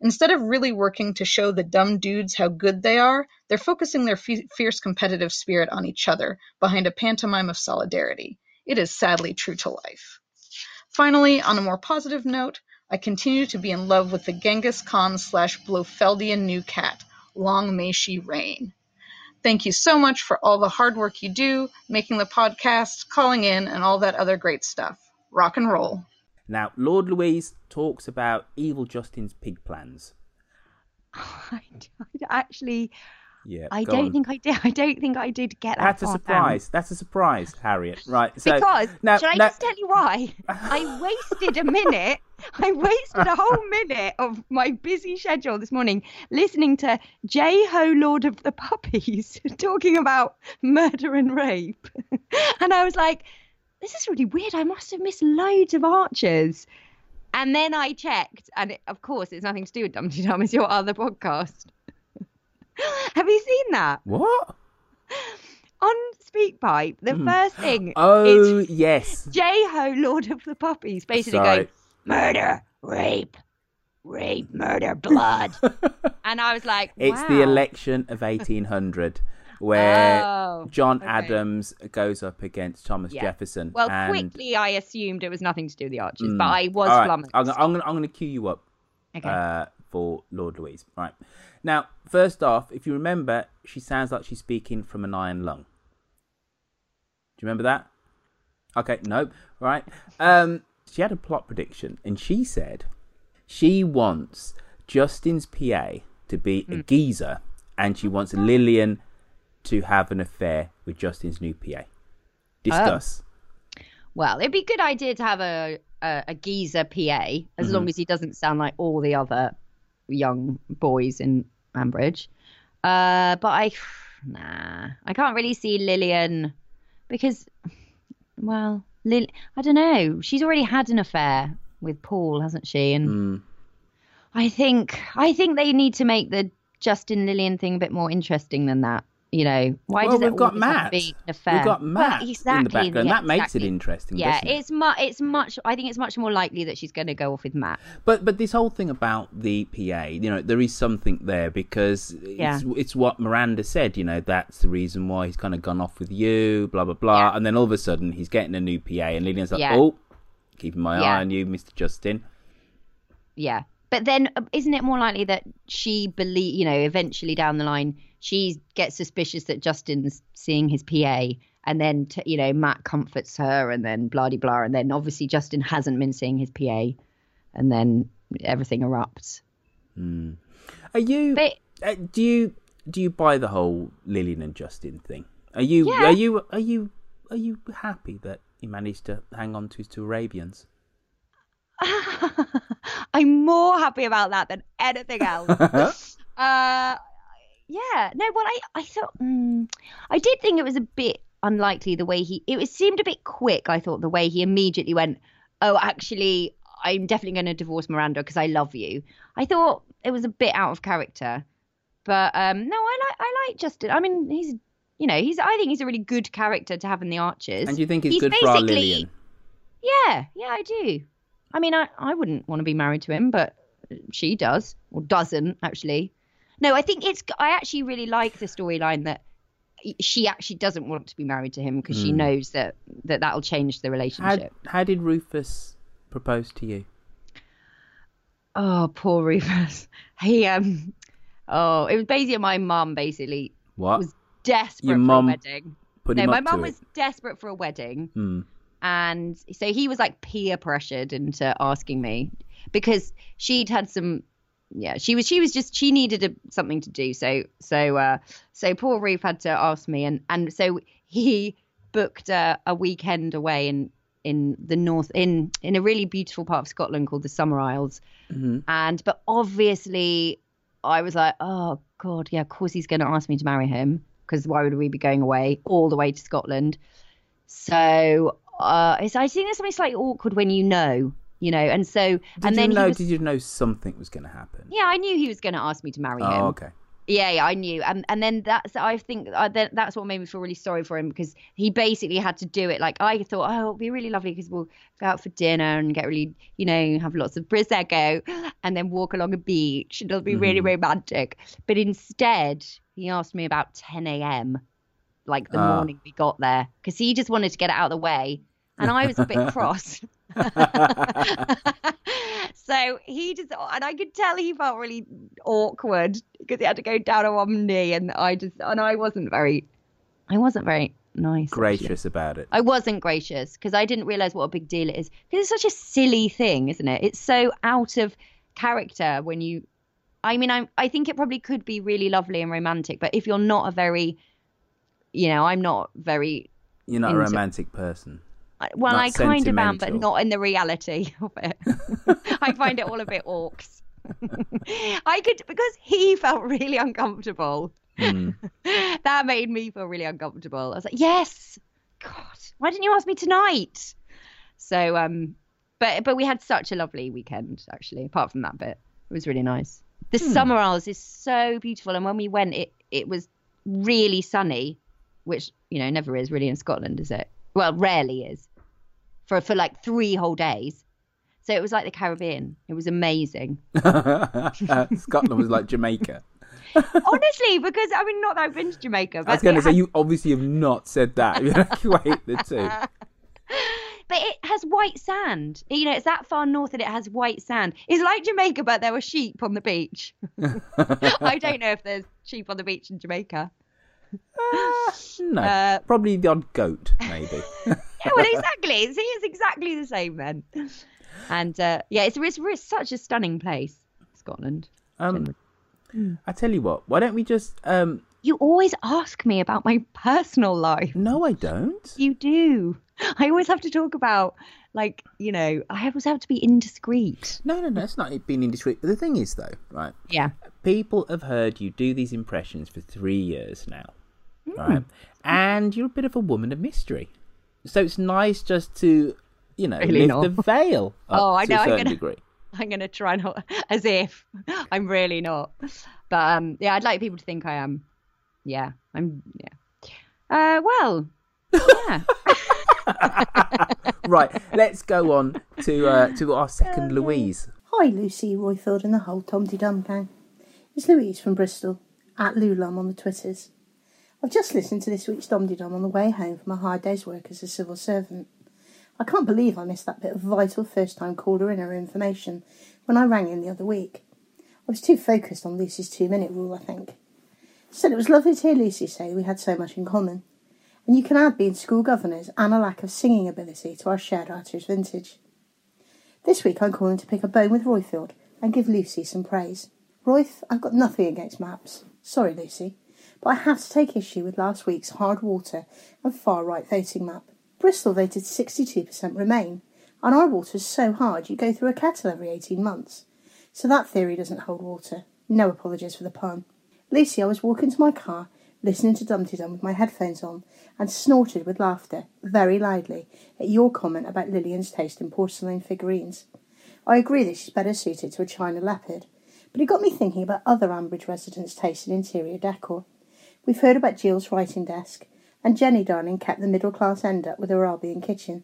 Instead of really working to show the dumb dudes how good they are, they're focusing their f- fierce competitive spirit on each other behind a pantomime of solidarity. It is sadly true to life. Finally, on a more positive note, I continue to be in love with the Genghis Khan slash Blofeldian new cat. Long may she reign. Thank you so much for all the hard work you do, making the podcast, calling in, and all that other great stuff. Rock and roll. Now, Lord Louise talks about Evil Justin's pig plans. *laughs* I, I actually, Yeah, I don't on. think I did. *laughs* I don't think I did get that. That's a far down. surprise. That's a surprise, Harriet. Right. So because now, should I now- just tell you why? *laughs* I wasted a minute. I wasted a whole *laughs* minute of my busy schedule this morning listening to J Ho Lord of the Puppies talking about murder and rape, and I was like, "This is really weird. I must have missed loads of archers." And then I checked, and it, of course, it's nothing to do with Dumpty Dum. It's your other podcast. *gasps* have you seen that What? on SpeakPipe? The Hmm. first thing Oh yes. J Ho, Lord of the Puppies, basically Sorry. going murder, rape, rape, murder, blood. *laughs* and I was like, It's the election of 1800 where Oh, John okay. Adams goes up against Thomas Yeah. Jefferson. Well, and... quickly I assumed it was nothing to do with the archers, Mm. but I was All right, flummoxed. I'm, I'm going to cue you up Okay. uh, for Lord Louise. Right. Now, first off, if you remember, she sounds like she's speaking from an iron lung. Do you remember that? Okay, nope. Right. Um, she had a plot prediction, and she said she wants Justin's PA to be a geezer, and she wants Lillian to have an affair with Justin's new PA. Discuss. Well, it'd be a good idea to have a a, a geezer PA, as Mhm. long as he doesn't sound like all the other young boys in Ambridge. Uh, but I, nah, I can't really see Lillian because, well, Lil, I don't know. She's already had an affair with Paul, hasn't she? And Mm. I think I think they need to make the Justin Lillian thing a bit more interesting than that. You know, why well, does it we've got have to Matt. be an affair? We've got Well, Matt exactly, in the background. yeah, that makes exactly. it interesting. Yeah, it? it's mu- it's much. I think it's much more likely that she's going to go off with Matt. But but this whole thing about the PA, you know, there is something there because Yeah. it's it's what Miranda said. You know, that's the reason why he's kind of gone off with you, blah blah blah. And then all of a sudden he's getting a new PA, and Lillian's like, Yeah. oh, keeping my Yeah. eye on you, Mister Justin. Yeah, but then uh, isn't it more likely that she believe? You know, eventually down the line, she gets suspicious that Justin's seeing his PA, and then t- you know Matt comforts her, and then blah de blah, and then obviously Justin hasn't been seeing his PA, and then everything erupts. Hmm. Are you? uh, do you do you buy the whole Lillian and Justin thing? Are you Yeah. are you are you are you happy that he managed to hang on to his two Arabians? *laughs* I'm more happy about that than anything else. *laughs* uh, Yeah. No, well, I, I thought, mm, I did think it was a bit unlikely the way he, it seemed a bit quick, I thought, the way he immediately went, oh, actually, I'm definitely going to divorce Miranda because I love you. I thought it was a bit out of character. But um, no, I like I like Justin. I mean, he's you know he's I think he's a really good character to have in the Archers. And you think he's, good for our basically- Lillian? Yeah, yeah, I do. I mean, I I wouldn't want to be married to him, but she does or doesn't actually. No, I think it's. I actually really like the storyline that she actually doesn't want to be married to him because she Hmm. knows that that that'll change the relationship. how did Rufus propose to you? Oh, poor Rufus. *laughs* He um. Oh, it was basically my mum basically What? was desperate Your for mum a wedding. put no, him my mum was desperate for a wedding, Hmm. and so he was like peer pressured into asking me because she'd had some. Yeah, she was. She was just. She needed a, something to do. So so uh so poor Ruth had to ask me, and and so he booked a, a weekend away in in the north in in a really beautiful part of Scotland called the Summer Isles Mhm. and but obviously I was like, oh god, yeah, of course he's going to ask me to marry him because why would we be going away all the way to Scotland? So uh, it's, I think there's something slightly awkward when you know, you know, and so Did and then know? was, Did you know something was going to happen? yeah, I knew he was going to ask me to marry him. Oh, okay. Yeah, yeah, I knew, and and then that's I think uh, that, that's what made me feel really sorry for him because he basically had to do it. Like I thought, oh, it'll be really lovely because we'll go out for dinner and get really, you know, have lots of prosecco, and then walk along a beach. and It'll be really Mhm. romantic. But instead, he asked me about 10 a.m. like the Ah. morning we got there because he just wanted to get it out of the way, and I was a bit *laughs* cross. *laughs* so he just and I could tell he felt really awkward because he had to go down on one knee and I just and I wasn't very I wasn't very nice. Gracious about it. I wasn't gracious because I didn't realize what a big deal it is because it's such a silly thing, isn't it? It's so out of character when you I mean I I think it probably could be really lovely and romantic, but if you're not a very you know, I'm not very You're not a romantic person. Well, I kind of am, but not in the reality *laughs* of it. *laughs* I find it all a bit orcs. *laughs* I could because he felt really uncomfortable. Hmm. that made me feel really uncomfortable. I was like, "Yes, God, why didn't you ask me tonight?" So, um, but but we had such a lovely weekend actually. Apart from that bit, it was really nice. The Hmm. summer isles is so beautiful, and when we went, it it was really sunny, which you know never is really in Scotland, is it? Well, rarely is for for like three whole days. So it was like the Caribbean. It was amazing. *laughs* Scotland was like Jamaica. Honestly, because I mean, not that I've been to Jamaica, but I was going to say has- you obviously have not said that. You're like, Wait, the two. *laughs* But it has white sand. You know, it's that far north that it has white sand. It's like Jamaica, but there were sheep on the beach. *laughs* I don't know if there's sheep on the beach in Jamaica. No, Uh, probably the odd goat, maybe. Yeah, well, exactly. See, it's exactly the same then. And uh, yeah, it's, it's, it's such a stunning place, Scotland. um, I tell you what. Why don't we just? Um, You always ask me about my personal life. no, I don't. You do. I always have to talk about, like, you know, I always have to be indiscreet. No, no, no. It's not being indiscreet. But the thing is, though, right? Yeah. People have heard you do these impressions for three years now, Hmm. right? And you're a bit of a woman of mystery. So it's nice just to, you know, Really lift the veil up *laughs* Oh, I to know, a I'm certain gonna- degree. *laughs* I'm going to try not, *laughs* as if I'm really not. But um, yeah, I'd like people to think I am. Yeah, I'm, yeah. Uh, well, yeah. right, let's go on to uh, to our second Louise. Hi, Lucy, Roifield, and the whole Tom Dum gang. It's Louise from Bristol, at Lulam on the Twitters. I've just listened to this week's Dom Dum on the way home from a hard day's work as a civil servant. I can't believe I missed that bit of vital first time caller in her information when I rang in the other week. I was too focused on Lucy's two minute rule, I think. Said it was lovely to hear Lucy say we had so much in common. And you can add being school governors and a lack of singing ability to our shared artist vintage. This week I'm calling to pick a bone with Roifield and give Lucy some praise. Royth, I've got nothing against maps. Sorry, Lucy. But I have to take issue with last week's hard water and far right voting map. Bristol voted 62% Remain, and our water's so hard you go through a kettle every 18 months. So that theory doesn't hold water. No apologies for the pun. Lucy, I was walking to my car, listening to Dumpty Dum with my headphones on, and snorted with laughter, very loudly, at your comment about Lillian's taste in porcelain figurines. I agree that she's better suited to a china leopard, but it got me thinking about other Ambridge residents' taste in interior decor. We've heard about Jill's writing desk, and Jenny Darling kept the middle class end up with her Albion kitchen.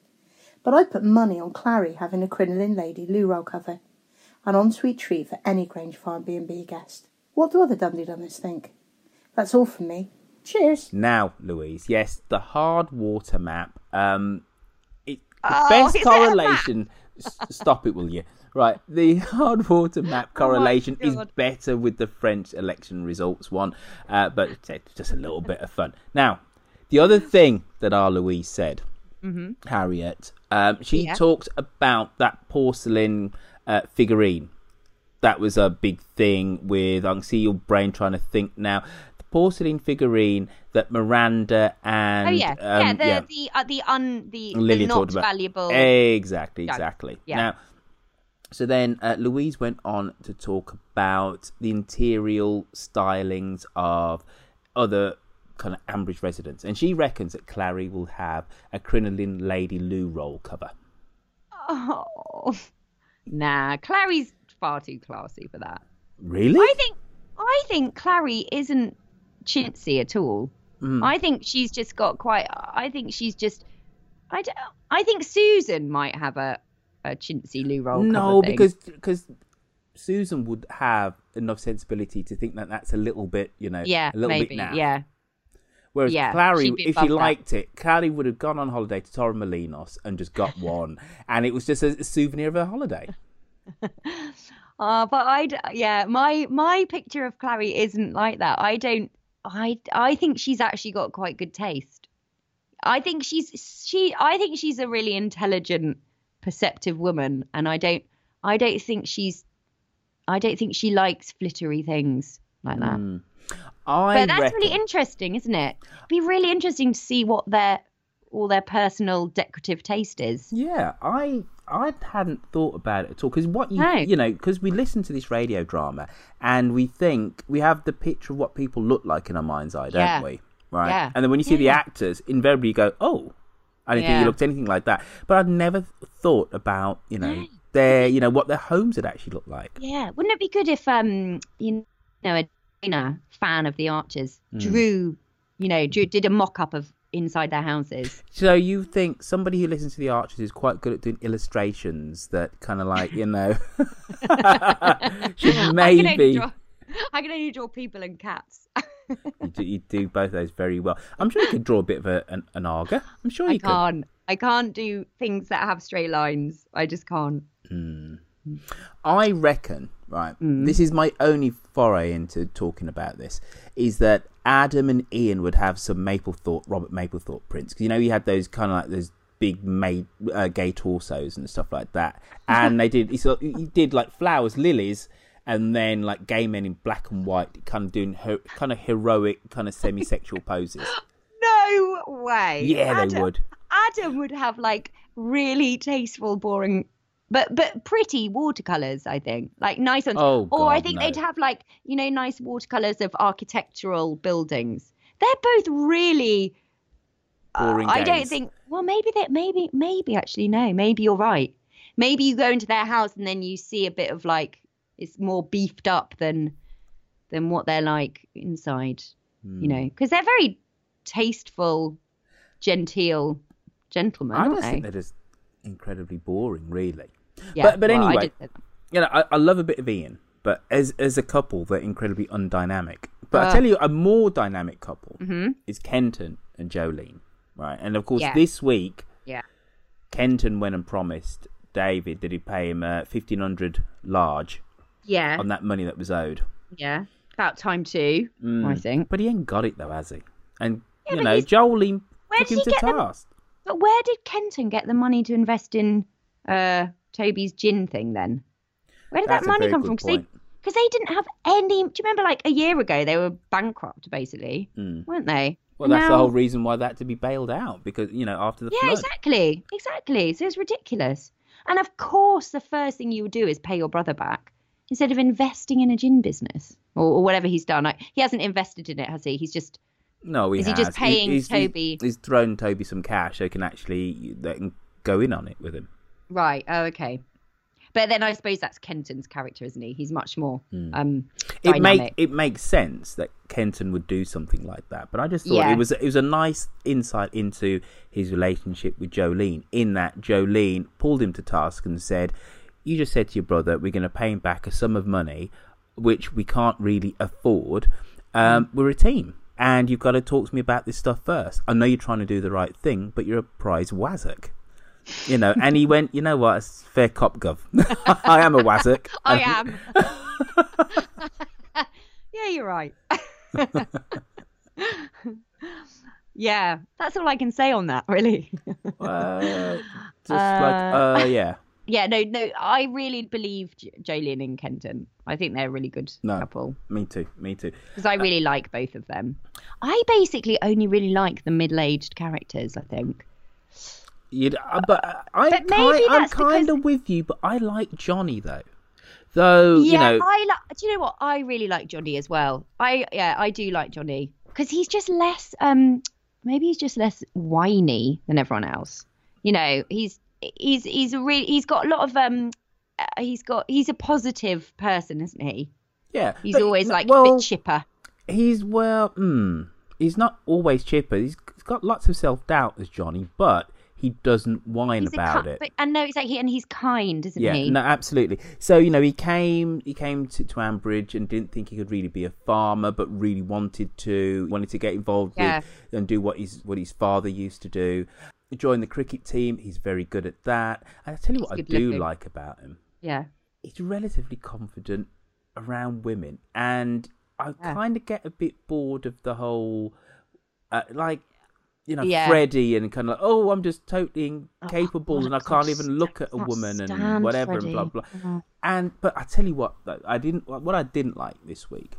But I'd put money on Clarrie having a crinoline lady loo roll cover. An ensuite treat for any Grange Farm B&B guest. What do other Dundee Dummers think? That's all from me. Cheers. Now, Louise, yes, the hard water map. Um, it, the Oh, best is it correlation. S- stop it, will you? Right, the *laughs* hard water map Oh correlation is better with the French election results one, uh, but it's just a little bit of fun. Now, the other thing that our Louise said, Mhm. Harriet, um, she Yeah. talked about that porcelain uh, figurine. That was a big thing with. I can see your brain trying to think now. The porcelain figurine that Miranda and oh yeah, yeah, um, the the uh, the un the, the Lily not valuable. exactly, exactly. Yeah. Now, so then uh, Louise went on to talk about the interior stylings of other kind of Ambridge residents, and she reckons that Clarrie will have a crinoline lady loo roll cover. Oh, nah, Clarrie's far too classy for that. Really? I think I think Clarrie isn't chintzy at all. Mm. I think she's just got quite. I think she's just. I don't. I think Susan might have a a chintzy loo roll. no, because because Susan would have enough sensibility to think that that's a little bit, you know, yeah, a little maybe bit now. yeah. Whereas Yeah, Clarrie, if she that. liked it, Clarrie would have gone on holiday to Torremolinos and just got *laughs* one, and it was just a, a souvenir of her holiday. *laughs* Uh, but I, yeah, my my picture of Clarrie isn't like that. I don't. I I think she's actually got quite good taste. I think she's she. I think she's a really intelligent, perceptive woman, and I don't. I don't think she's. I don't think she likes flittery things like that. Mm. I but that's reckon, really interesting, isn't it? It'd be really interesting to see what their all their personal decorative taste is. Yeah, I I hadn't thought about it at all because what you No. you know because we listen to this radio drama and we think we have the picture of what people look like in our mind's eye, don't Yeah. we? Right. Yeah. And then when you see the actors, invariably you go, "Oh, I didn't think he looked anything like that." But I'd never thought about you know their you know what their homes had actually looked like. Yeah, wouldn't it be good if um you know a fan of the Archers Mm. drew, you know, drew, did a mock up of inside their houses? So you think somebody who listens to the Archers is quite good at doing illustrations that kind of like you know *laughs* *laughs* should I can maybe draw, I can only draw people and cats. *laughs* you, do, you do both those very well. I'm sure you could draw a bit of a, an, an Aga. I'm sure I you could. can't. I can't do things that have straight lines. I just can't. I reckon, right, Mm. this is my only foray into talking about this, is that Adam and Ian would have some Mapplethorpe, Robert Mapplethorpe prints. Because, you know, he had those kind of like those big made, uh, gay torsos and stuff like that. And *laughs* they did, he, sort he did like flowers, lilies, and then like gay men in black and white, kind of doing her, kind of heroic, kind of semi sexual poses. *gasps* No way. Yeah, they would. Adam would have like really tasteful, boring, but but pretty watercolors. I think like nice ones. Oh, God, or I think no. they'd have like you know nice watercolors of architectural buildings. They're both really. uh, Boring I don't think. Well, maybe that. Maybe maybe actually no. Maybe you're right. Maybe you go into their house and then you see a bit of like it's more beefed up than than what they're like inside. Hmm. You know, because they're very tasteful, genteel gentlemen, I aren't just they? think they're just incredibly boring, really. Yeah, but but well, anyway, that. you know, I, I love a bit of Ian, but as as a couple, they're incredibly undynamic. But I Uh. tell you, a more dynamic couple Mhm. is Kenton and Jolene, right? And of course, Yeah. this week, Yeah. Kenton went and promised David that he'd pay him uh, fifteen hundred large Yeah. on that money that was owed. Yeah. About time too, Mm. I think. But he ain't got it though, has he? And Yeah, you know, Where took him to task. But where did Kenton get the money to invest in uh, Toby's gin thing then? Where did That's that money come from? Because they. 'cause they didn't have any. Do you remember, like a year ago, they were bankrupt, basically, Mm. weren't they? Well, that's the whole reason why that had to be bailed out because you know after the Yeah, flood. exactly, exactly. So it's ridiculous. And of course, the first thing you would do is pay your brother back instead of investing in a gin business. or, or whatever he's done. I, he hasn't invested in it, has he? He's just No, he Is he just paying he's, Toby? He's, thrown Toby some cash so he can actually they can go in on it with him. right. Oh, okay. But then I suppose that's Kenton's character, isn't he? He's much more um, It make it makes sense that Kenton would do something like that, but I just thought Yeah. it was it was a nice insight into his relationship with Jolene. In that Jolene pulled him to task and said, "You just said to your brother we're going to pay him back a sum of money, which we can't really afford. Um, We're a team." And you've got to talk to me about this stuff first. I know you're trying to do the right thing, but you're a prize wazzock. You know, and he *laughs* went, you know what, it's fair cop gov. *laughs* I am a wazzock. *laughs* I am. yeah, you're right. yeah, that's all I can say on that, really. Uh, just like, uh, yeah. Yeah, no, no, I really believe J- Jolene and Kenton. I think they're a really good No, couple me too, me too. because I really like both of them. I basically only really like the middle-aged characters. I think. You'd, uh, but uh, I, But ki- maybe I'm kind of with you, but I like Johnny though. Though yeah, you know, I like. Do you know what? I really like Johnny as well. I yeah, I do like Johnny because he's just less. Um, maybe he's just less whiny than everyone else. You know, he's he's he's a really he's got a lot of um. uh, He's got he's a positive person, isn't he? yeah, He's but, always like a bit chipper. He's well, hmm, he's not always chipper. He's, he's got lots of self doubt as Johnny, but he doesn't whine He's about it. But, and no, exactly, and he's kind, isn't yeah, he? no, absolutely. So you know, he came, he came to, to Ambridge and didn't think he could really be a farmer, but really wanted to, wanted to get involved Yeah. with and do what his what his father used to do. He joined the cricket team. He's very good at that. And I tell you what, I do looking. like about him. Yeah. He's relatively confident around women, and I Yeah. kind of get a bit bored of the whole, uh, like. You know, Yeah. Freddie, and kind of like, oh, I'm just totally incapable, Oh, and I can't even look at a woman and whatever, and blah blah. Oh. And but I tell you what, though, I didn't. What I didn't like this week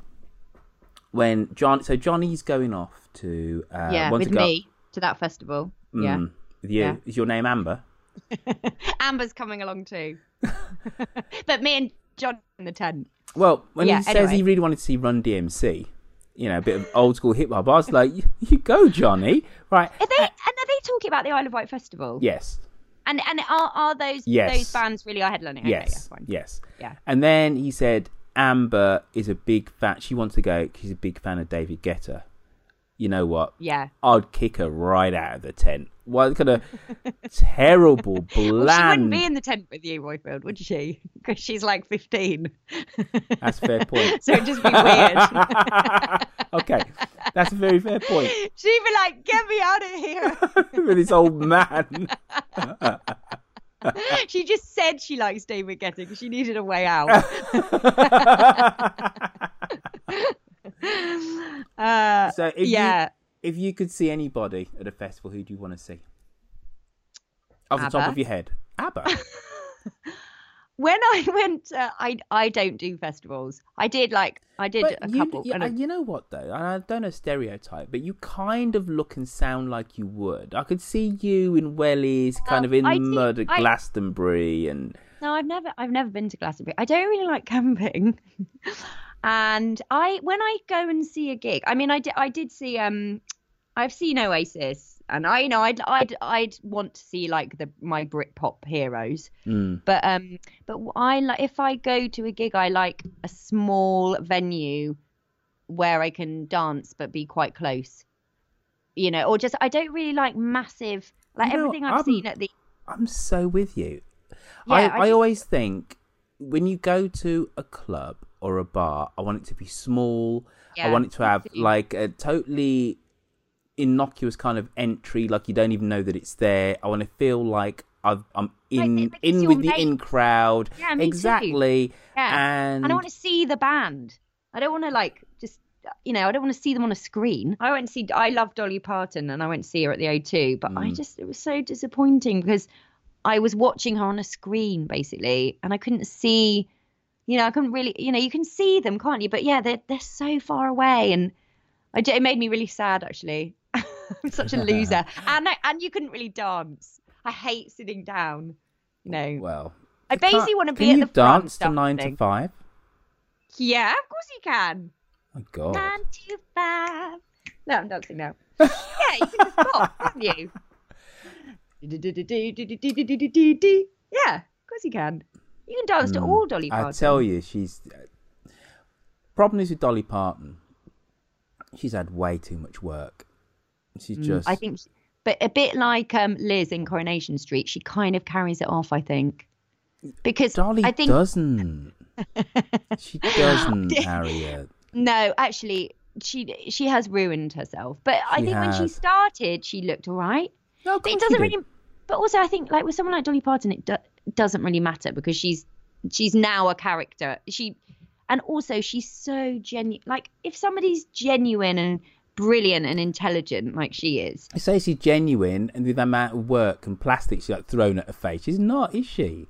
when John. So Johnny's going off to uh, yeah, with go, me to that festival. Yeah. Mm, with you. Yeah. Is your name Amber? *laughs* Amber's coming along too. *laughs* but me and John in the tent. Well, when Yeah, he says anyway. he really wanted to see Run DMC, you know, a bit of old school hip hop, I was like, "You go, Johnny!" Right? Are they and are they talking about the Isle of Wight festival? Yes. And and are are those Yes. those bands really are headlining? Okay, yes. yeah, yes. Yeah. And then he said Amber is a big fan. She wants to go. She's a big fan of David Guetta. You know what? Yeah. I'd kick her right out of the tent. What kind of terrible, bland? *laughs* Well, she wouldn't be in the tent with you, Roifield, would she? *laughs* Because she's like 15. *laughs* That's a fair point. so it'd just be weird. okay, that's a very fair point. She'd be like, get me out of here. With this old man. she just said she likes David because she needed a way out. Uh, So if yeah. you if you could see anybody at a festival, who do you want to see? Off the top of your head, ABBA. *laughs* when I went, uh, I I don't do festivals. I did like I did But a you, couple. You, and I- you know what though? I don't know stereotype, but you kind of look and sound like you would. I could see you in wellies, kind Well, of in I the do- mud at I- Glastonbury, and No, I've never I've never been to Glastonbury. I don't really like camping. *laughs* and I when I go and see a gig, I mean I did I did see um I've seen Oasis and I you know I'd I'd I'd want to see like the my Britpop heroes. Mm. But um but I like if I go to a gig I like a small venue where I can dance but be quite close. You know, or just I don't really like massive like You know, everything I've I'm- seen at the I'm so with you. Yeah, I, I I, always think when you go to a club or a bar, I want it to be small. I want it to have too. like a totally innocuous kind of entry, like you don't even know that it's there. I want to feel like I've, I'm in because in with the in crowd. Yeah, me too. exactly. Yeah. And I want to see the band. I don't want to like just you know, I don't want to see them on a screen. I went to see I love Dolly Parton and I went to see her at the O2, but I Mm. just it was so disappointing because I was watching her on a screen basically and I couldn't see you know, I couldn't really you know, you can see them, can't you? But yeah, they're they're so far away and I, it made me really sad actually. *laughs* I'm such a loser. *laughs* and I, and you couldn't really dance. I hate sitting down. You know. well, I basically want to be at the front. dance to nine to five? Yeah, of course you can. My God. Nine to five. No, I'm dancing now. *laughs* yeah, you can just pop, can't you? Yeah, of course you can. You can dance to Mm. all Dolly Parton. I Parton. tell you, she's. Problem is with Dolly Parton. She's had way too much work. She's Mm, just. I think, she... but a bit like um, Liz in Coronation Street, she kind of carries it off. I think because Dolly I think doesn't. *laughs* she doesn't, *laughs* Harriet. no, actually, she she has ruined herself. But I She think when she started, she looked all right. No, but it doesn't really. But also, I think like with someone like Dolly Parton, it do, doesn't really matter because she's she's now a character. She and also she's so genuine. Like if somebody's genuine and brilliant and intelligent like she is, You say she's genuine, and with the amount of work and plastic she's like thrown at her face, she's not, is she?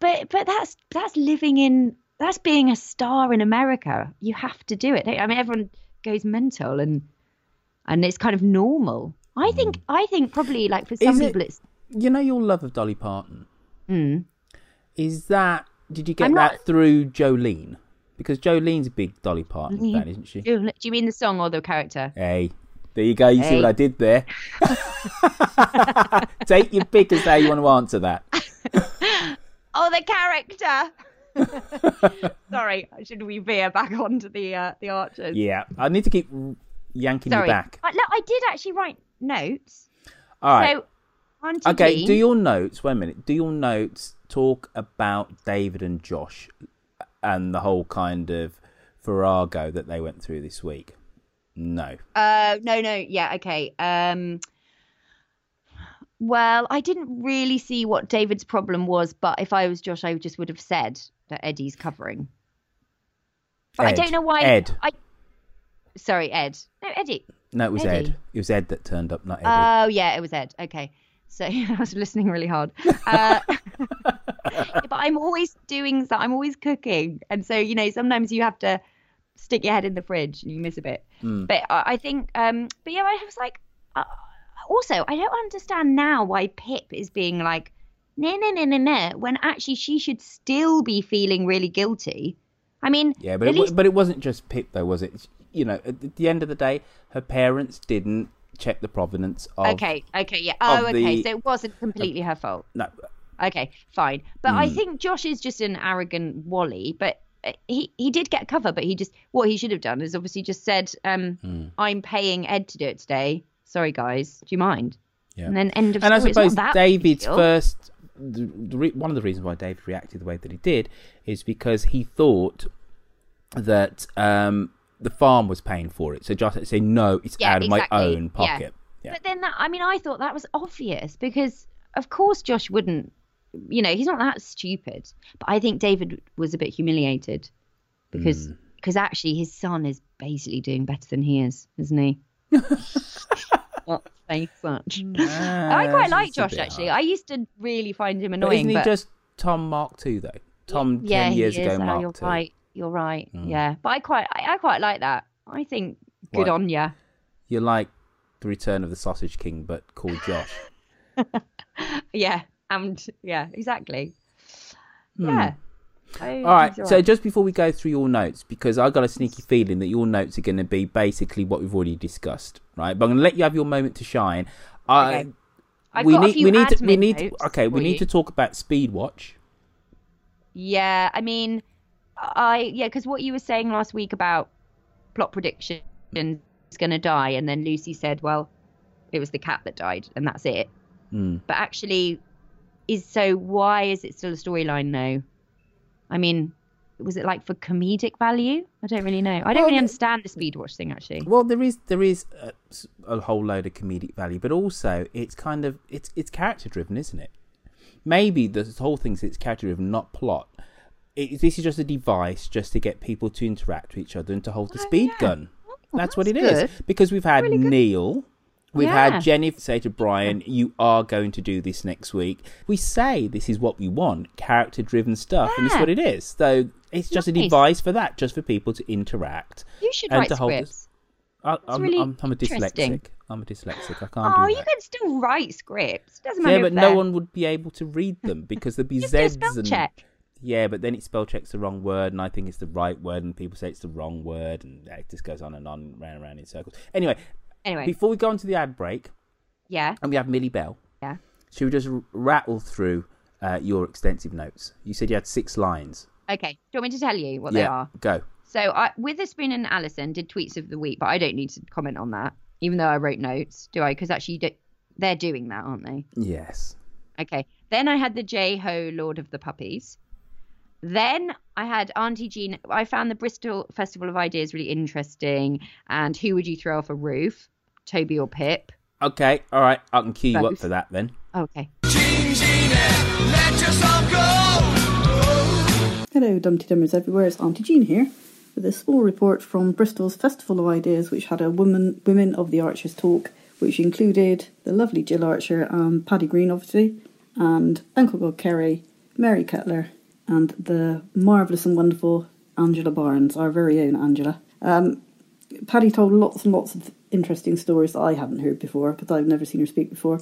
but but that's that's living in that's being a star in America. You have to do it. I mean, everyone goes mental and and it's kind of normal. I think mm. I think probably like for some Is it- people it's You know your love of Dolly Parton. Mm. Is that? Did you get I'm that not- through Jolene? Because Jolene's a big Dolly Parton You- fan, isn't she? Do do you mean the song or the character? Hey, there you go. You see what I did there. *laughs* *laughs* Take your pick as how you want to answer that. *laughs* Oh, the character. Sorry, should we veer back onto the uh, the archers? Yeah, I need to keep yanking Sorry. you back. I, look, I did actually write notes. All right. So, Okay, Jean. do your notes. Wait a minute. Do your notes talk about David and Josh and the whole kind of farrago that they went through this week? No. Uh, no, no, yeah, okay. Um, well, I didn't really see what David's problem was, but if I was Josh, I just would have said that Eddie's covering. But I don't know why. Ed. I sorry, Ed. No, Eddie. No, it was Eddie. Ed. It was Ed that turned up, not Eddie. Oh yeah, it was Ed. Okay, so *laughs* I was listening really hard. *laughs* Uh, *laughs* but I'm always doing so. I'm always cooking, and so you know sometimes you have to stick your head in the fridge and you miss a bit. Mm. But I, I think, um, but yeah, I was like, uh, also I don't understand now why Pip is being like, no, no, no, no, no, when actually she should still be feeling really guilty. I mean, Yeah, but it, least but it wasn't just Pip though, was it? You know, at the end of the day, her parents didn't check the provenance of. okay, okay, yeah. Oh, okay, the- so it wasn't completely her fault. No, Okay, fine. But I Mm. think Josh is just an arrogant Wally. But uh, he he did get cover, but he just what he should have done is obviously just said, um, Hmm. "I'm paying Ed to do it today. Sorry, guys. Do you mind?" Yeah. And then end of and I story. Not suppose that David's first, the, the re, one of the reasons why David reacted the way that he did is because he thought that um, the farm was paying for it. So Josh say "No, it's Yeah, out of exactly. my own pocket." Yeah. But then that, I mean, I thought that was obvious because, of course, Josh wouldn't. You know, he's not that stupid. But I think David was a bit humiliated because Hmm. because actually his son is basically doing better than he is, isn't he? Let's face such. I quite like Josh bit actually. I used to really find him But annoying. isn't he but just Tom Mark II though? Tom yeah, ten he years is. ago Oh, Mark you're II. right. You're right. Mm. Yeah, but I quite I, I quite like that. I think good What? on ya. You're like the Return of the Sausage King, but called Josh. *laughs* Yeah, and yeah, exactly. Hmm. Yeah. I- All right. he's So just before we go through your notes, because I got a sneaky feeling that your notes are going to be basically what we've already discussed, right? But I'm going to let you have your moment to shine. I Okay. I've we got a need we need to, we need to, okay we for need you. to talk about Speed Watch. Yeah, I mean, I yeah, because what you were saying last week about plot prediction is going to die, and then Lucy said, "Well, it was the cat that died, and that's it." Mm. But actually, is so why is it still a storyline though? I mean, was it like for comedic value? I don't really know. I don't Well, really understand the speed watch thing actually. Well, there is there is a, a whole load of comedic value, but also it's kind of it's it's character driven, isn't it? Maybe the whole thing's it's character driven, not plot. It, this is just a device just to get people to interact with each other and to hold the speed gun. Oh, that's, what it is. Oh, good. Because we've had Neil, we've Yeah. had Jenny say to Brian, "You are going to do this next week." We say this is what we want, character driven stuff, and this is what it is. So it's just a device for that, just for people to interact. You should and write to hold scripts. I, I'm, really I'm, I'm a dyslexic. I'm a dyslexic. I can't Oh, do you can still write scripts. Doesn't matter. Yeah, but no one would be able to read them because there'd be Just do a Z's and check. Yeah, but then it spell checks the wrong word, and I think it's the right word, and people say it's the wrong word, and it just goes on and on, round and round in circles. Anyway, Anyway, before we go on to the ad break, yeah, and we have Millie Bell, yeah. should we just rattle through uh, your extensive notes? You said you had six lines. Okay. Do you want me to tell you what they are? go. So I, Witherspoon and Alison did tweets of the week, but I don't need to comment on that, even though I wrote notes, do I? Because actually, don't- they're doing that, aren't they? Yes. Okay. Then I had the J Ho Lord of the Puppies. Then I had Auntie Jean. I found the Bristol Festival of Ideas really interesting. And who would you throw off a roof? Toby or Pip? Okay, all right. I can cue you up for that then. Okay. Hello, Dumpty Dummers everywhere. It's Auntie Jean here with a small report from Bristol's Festival of Ideas, which had a woman, Women of the Archers talk, which included the lovely Jill Archer and Paddy Greene, obviously, and Uncle God Kerry, Mary Cutler, and the marvellous and wonderful Angela Barnes, our very own Angela. Um, Paddy told lots and lots of interesting stories that I hadn't heard before, but I've never seen her speak before.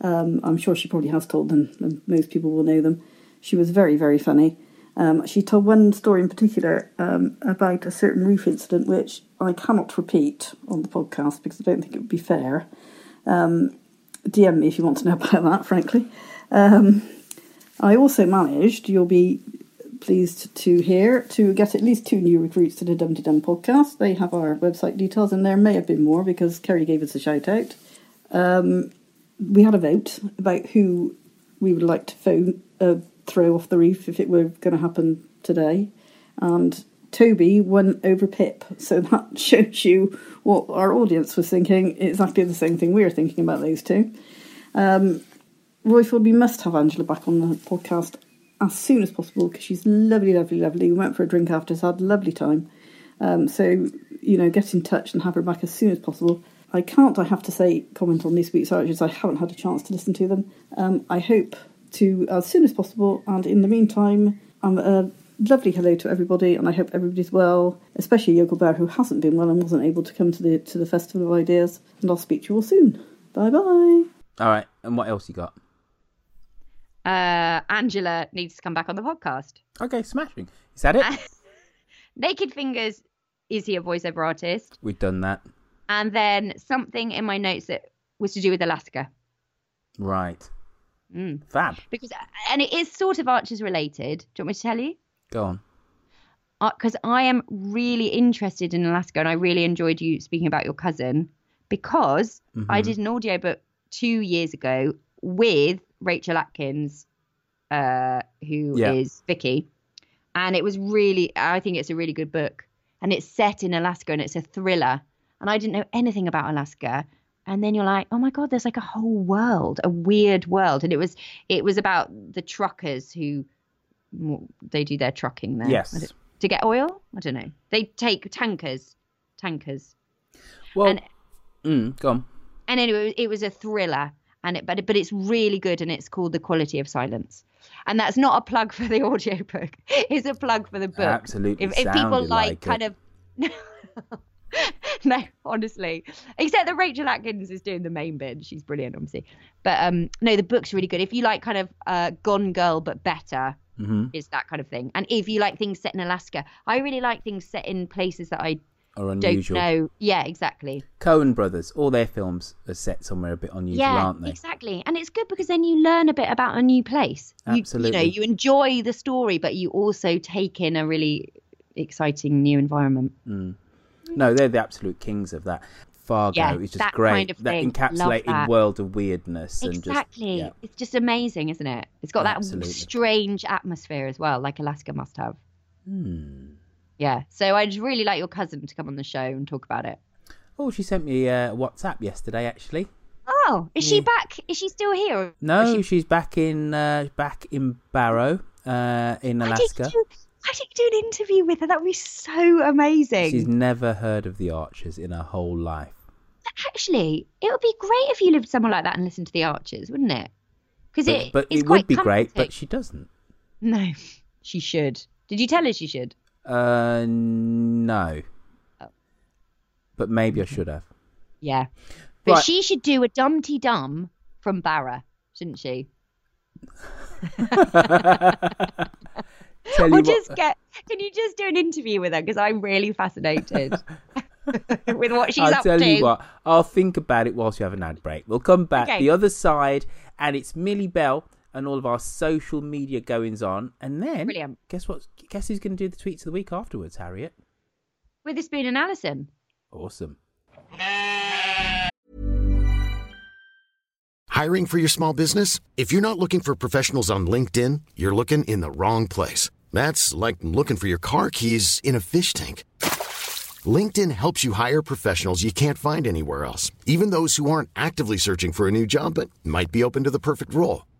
Um, I'm sure she probably has told them, and most people will know them. She was very, very funny. Um, she told one story in particular um, about a certain roof incident, which I cannot repeat on the podcast because I don't think it would be fair. Um, DM me if you want to know *laughs* about that, frankly. Um, I also managed, you'll be pleased to hear, to get at least two new recruits to the Dumpty Dum podcast. They have our website details, and there may have been more because Kerry gave us a shout out. Um, we had a vote about who we would like to phone, uh, throw off the roof if it were going to happen today. And Toby won over Pip. So *laughs* that shows you what our audience was thinking. Exactly the same thing we were thinking about those two. Um, Roifield, we must have Angela back on the podcast as soon as possible because she's lovely, lovely, lovely. We went for a drink after, so had a lovely time. Um, so, you know, get in touch and have her back as soon as possible. I can't, I have to say, comment on this week's Archers. I haven't had a chance to listen to them. Um, I hope to as soon as possible. And in the meantime, um, a lovely hello to everybody, and I hope everybody's well, especially Yokel Bear, who hasn't been well and wasn't able to come to the to the Festival of Ideas. And I'll speak to you all soon. Bye bye. All right, and what else you got? Uh, Angela needs to come back on the podcast. Okay, smashing. Is that it? *laughs* Naked Fingers is he a voiceover artist? We've done that. And then something in my notes that was to do with Alaska. Right. Mm. Fab. Because and it is sort of Archers related. Do you want me to tell you? Go on. Because I am really interested in Alaska, and I really enjoyed you speaking about your cousin because I Mhm. did an audiobook two years ago with Rachel Atkins, uh, who is Yeah. Vicky, and it was really I think it's a really good book, and it's set in Alaska and it's a thriller, and I didn't know anything about Alaska. And then you're like, oh my god, there's like a whole world, a weird world, and it was it was about the truckers who they do their trucking there. Yes. To get oil. I don't know. They take tankers, tankers. Well, and mm, go on. and anyway, it was a thriller, and it but but it's really good, and it's called The Quality of Silence. And that's not a plug for the *laughs* audiobook. It's a plug for the book. Absolutely If, if people like, like kind it. of. *laughs* no, honestly. Except that Rachel Atkins is doing the main bit. She's brilliant, obviously. But um, no, the book's really good. If you like kind of uh, Gone Girl but better, Mhm. is that kind of thing. And if you like things set in Alaska, I really like things set in places that I Don't unusual. know. Yeah, exactly. Coen Brothers, all their films are set somewhere a bit unusual, yeah, aren't they? exactly. And it's good because then you learn a bit about a new place. You- You, know, you enjoy the story, but you also take in a really exciting new environment. Mm. No, they're the absolute kings of that. Fargo Yeah, is just that great. kind of that thing. Love encapsulated that. world of weirdness and Exactly. just yeah. It's just amazing, isn't it? It's got that strange atmosphere as well, like Alaska must have. Hmm. Yeah. So I'd really like your cousin to come on the show and talk about it. Oh, she sent me a WhatsApp yesterday. Actually, Oh, is she back? Is she still here? No, she- she's back in uh, back in Barrow, uh, in I Alaska. did do, I did do an interview with her. That would be so amazing. She's never heard of the Archers in her whole life. Actually, it would be great if you lived somewhere like that and listened to the Archers, wouldn't it? Because it, but it would be great, but she doesn't. No, *laughs* she should. Did you tell her she should? Uh, no. Oh. But maybe I should have. Yeah. But Right. she should do a Dumpty Dum from Barrow, shouldn't she? tell or you what- just get. Can you just do an interview with her? Because I'm really fascinated *laughs* with what she's I'll up tell to. you what, I'll think about it whilst you have an ad break. We'll come back Okay. the other side, and it's Millie Bell and all of our social media goings on. And then, Brilliant. guess what? Guess who's going to do the tweets of the week afterwards, Harriet? Witherspoon and Alison. Awesome. Hiring for your small business? If you're not looking for professionals on LinkedIn, you're looking in the wrong place. That's like looking for your car keys in a fish tank. LinkedIn helps you hire professionals you can't find anywhere else, even those who aren't actively searching for a new job but might be open to the perfect role.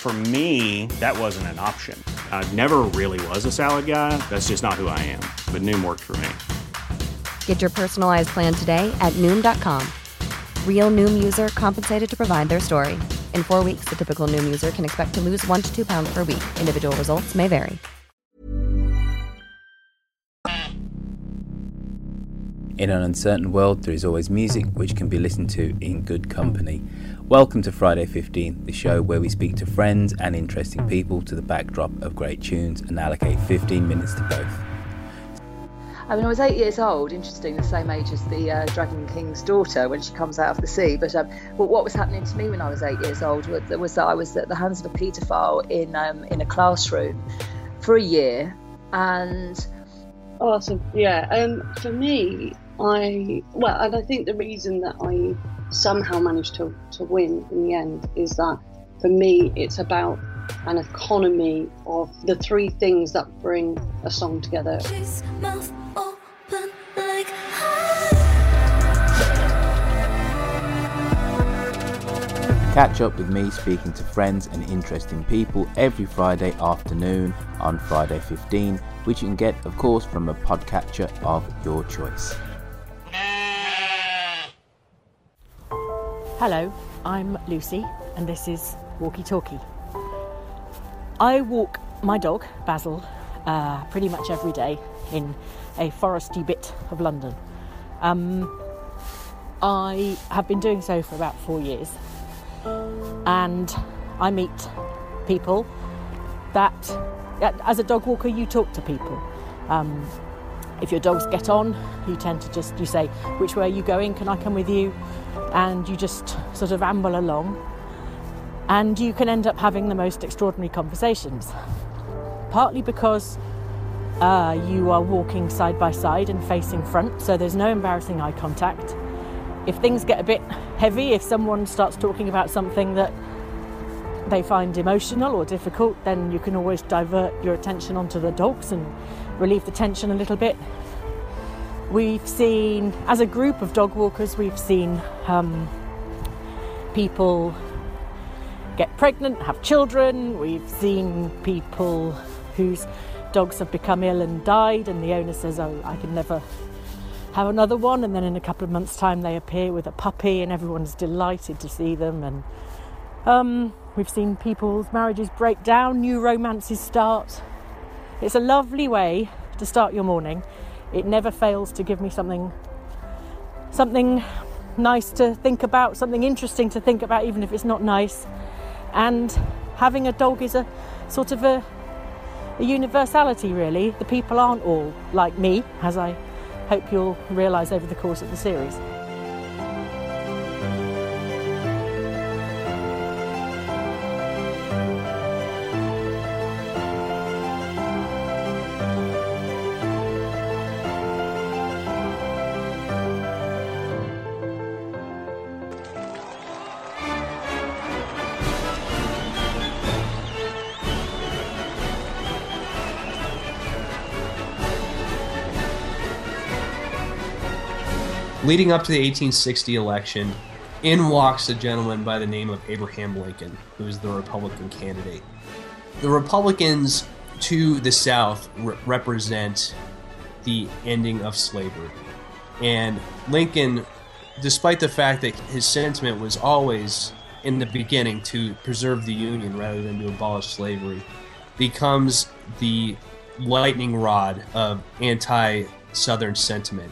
For me, that wasn't an option. I never really was a salad guy. That's just not who I am. But Noom worked for me. Get your personalized plan today at Noom.com. Real Noom user compensated to provide their story. In four weeks, the typical Noom user can expect to lose one to two pounds per week. Individual results may vary. In an uncertain world, there is always music which can be listened to in good company. Welcome to Friday 15, the show where we speak to friends and interesting people to the backdrop of great tunes and allocate 15 minutes to both. I mean, I was eight years old, interesting, the same age as the uh, Dragon King's daughter when she comes out of the sea. But, um, but what was happening to me when I was eight years old was, was that I was at the hands of a paedophile in, um, in a classroom for a year. And Oh, so yeah. Um, for me, I well, and I think the reason that I somehow managed to to win in the end is that for me, it's about an economy of the three things that bring a song together. Catch up with me speaking to friends and interesting people every Friday afternoon on Friday 15, which you can get, of course, from a podcatcher of your choice. Hello, I'm Lucy, and this is Walkie Talkie. I walk my dog, Basil, uh, pretty much every day in a foresty bit of London. Um, I have been doing so for about four years, and I meet people that, as a dog walker, you talk to people. Um, if your dogs get on, you tend to just you say, "Which way are you going? Can I come with you?" And you just sort of amble along, and you can end up having the most extraordinary conversations. Partly because uh, you are walking side by side and facing front, so there's no embarrassing eye contact. If things get a bit heavy, if someone starts talking about something that they find emotional or difficult, then you can always divert your attention onto the dogs and relieve the tension a little bit. We've seen, as a group of dog walkers, we've seen um, people get pregnant, have children. We've seen people whose dogs have become ill and died, and the owner says, Oh, I can never have another one. And then in a couple of months' time, they appear with a puppy, and everyone's delighted to see them. And um, we've seen people's marriages break down, new romances start. It's a lovely way to start your morning. It never fails to give me something, something nice to think about, something interesting to think about, even if it's not nice. And having a dog is a sort of a, a universality, really. The people aren't all like me, as I hope you'll realise over the course of the series. Leading up to the 1860 election, in walks a gentleman by the name of Abraham Lincoln, who is the Republican candidate. The Republicans to the South re- represent the ending of slavery. And Lincoln, despite the fact that his sentiment was always in the beginning to preserve the Union rather than to abolish slavery, becomes the lightning rod of anti Southern sentiment.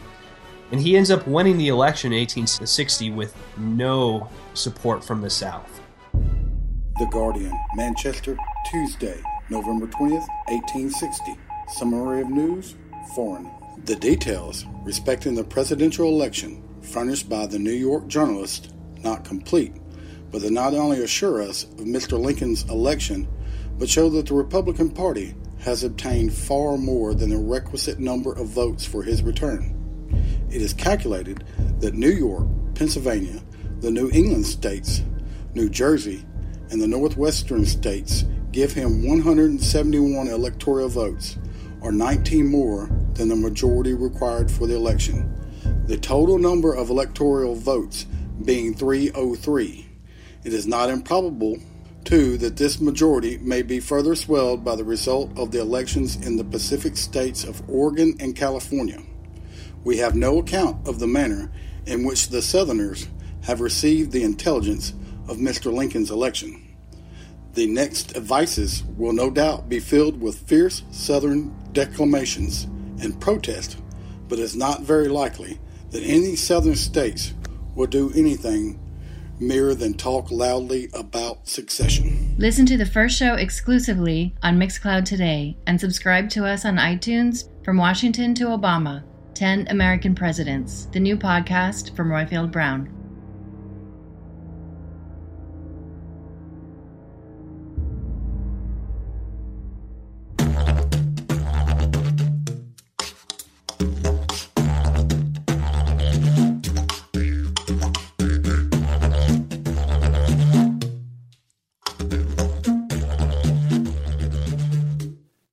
And he ends up winning the election in 1860 with no support from the South. The Guardian, Manchester, Tuesday, November 20th, 1860. Summary of news Foreign. The details respecting the presidential election furnished by the New York journalist not complete, but they not only assure us of Mr. Lincoln's election, but show that the Republican Party has obtained far more than the requisite number of votes for his return. It is calculated that New York, Pennsylvania, the New England states, New Jersey, and the Northwestern states give him 171 electoral votes, or 19 more than the majority required for the election. The total number of electoral votes being 303. It is not improbable, too, that this majority may be further swelled by the result of the elections in the Pacific states of Oregon and California. We have no account of the manner in which the Southerners have received the intelligence of Mr. Lincoln's election. The next advices will no doubt be filled with fierce Southern declamations and protest, but it's not very likely that any Southern states will do anything mere than talk loudly about secession. Listen to the first show exclusively on Mixcloud today and subscribe to us on iTunes from Washington to Obama 10 American Presidents, the new podcast from Roifield Brown.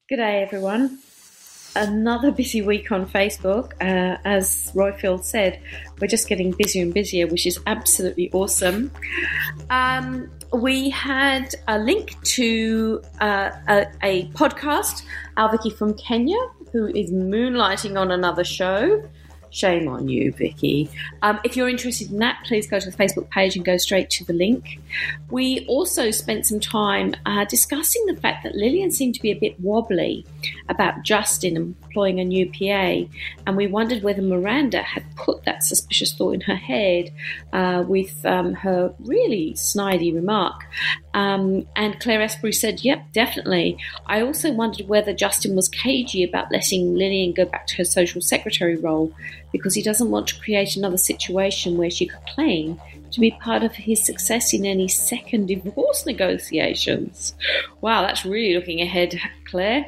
Good day, everyone. Another busy week on Facebook. Uh, as Roifield said, we're just getting busier and busier, which is absolutely awesome. Um, we had a link to uh, a, a podcast, Vicky from Kenya, who is moonlighting on another show. Shame on you, Vicky. Um, if you're interested in that, please go to the Facebook page and go straight to the link. We also spent some time uh, discussing the fact that Lillian seemed to be a bit wobbly about Justin employing a new PA, and we wondered whether Miranda had put that suspicious thought in her head uh, with um, her really snidey remark. Um, and Claire Espry said, Yep, definitely. I also wondered whether Justin was cagey about letting Lillian go back to her social secretary role because he doesn't want to create another situation where she could claim to be part of his success in any second divorce negotiations. Wow, that's really looking ahead, Claire.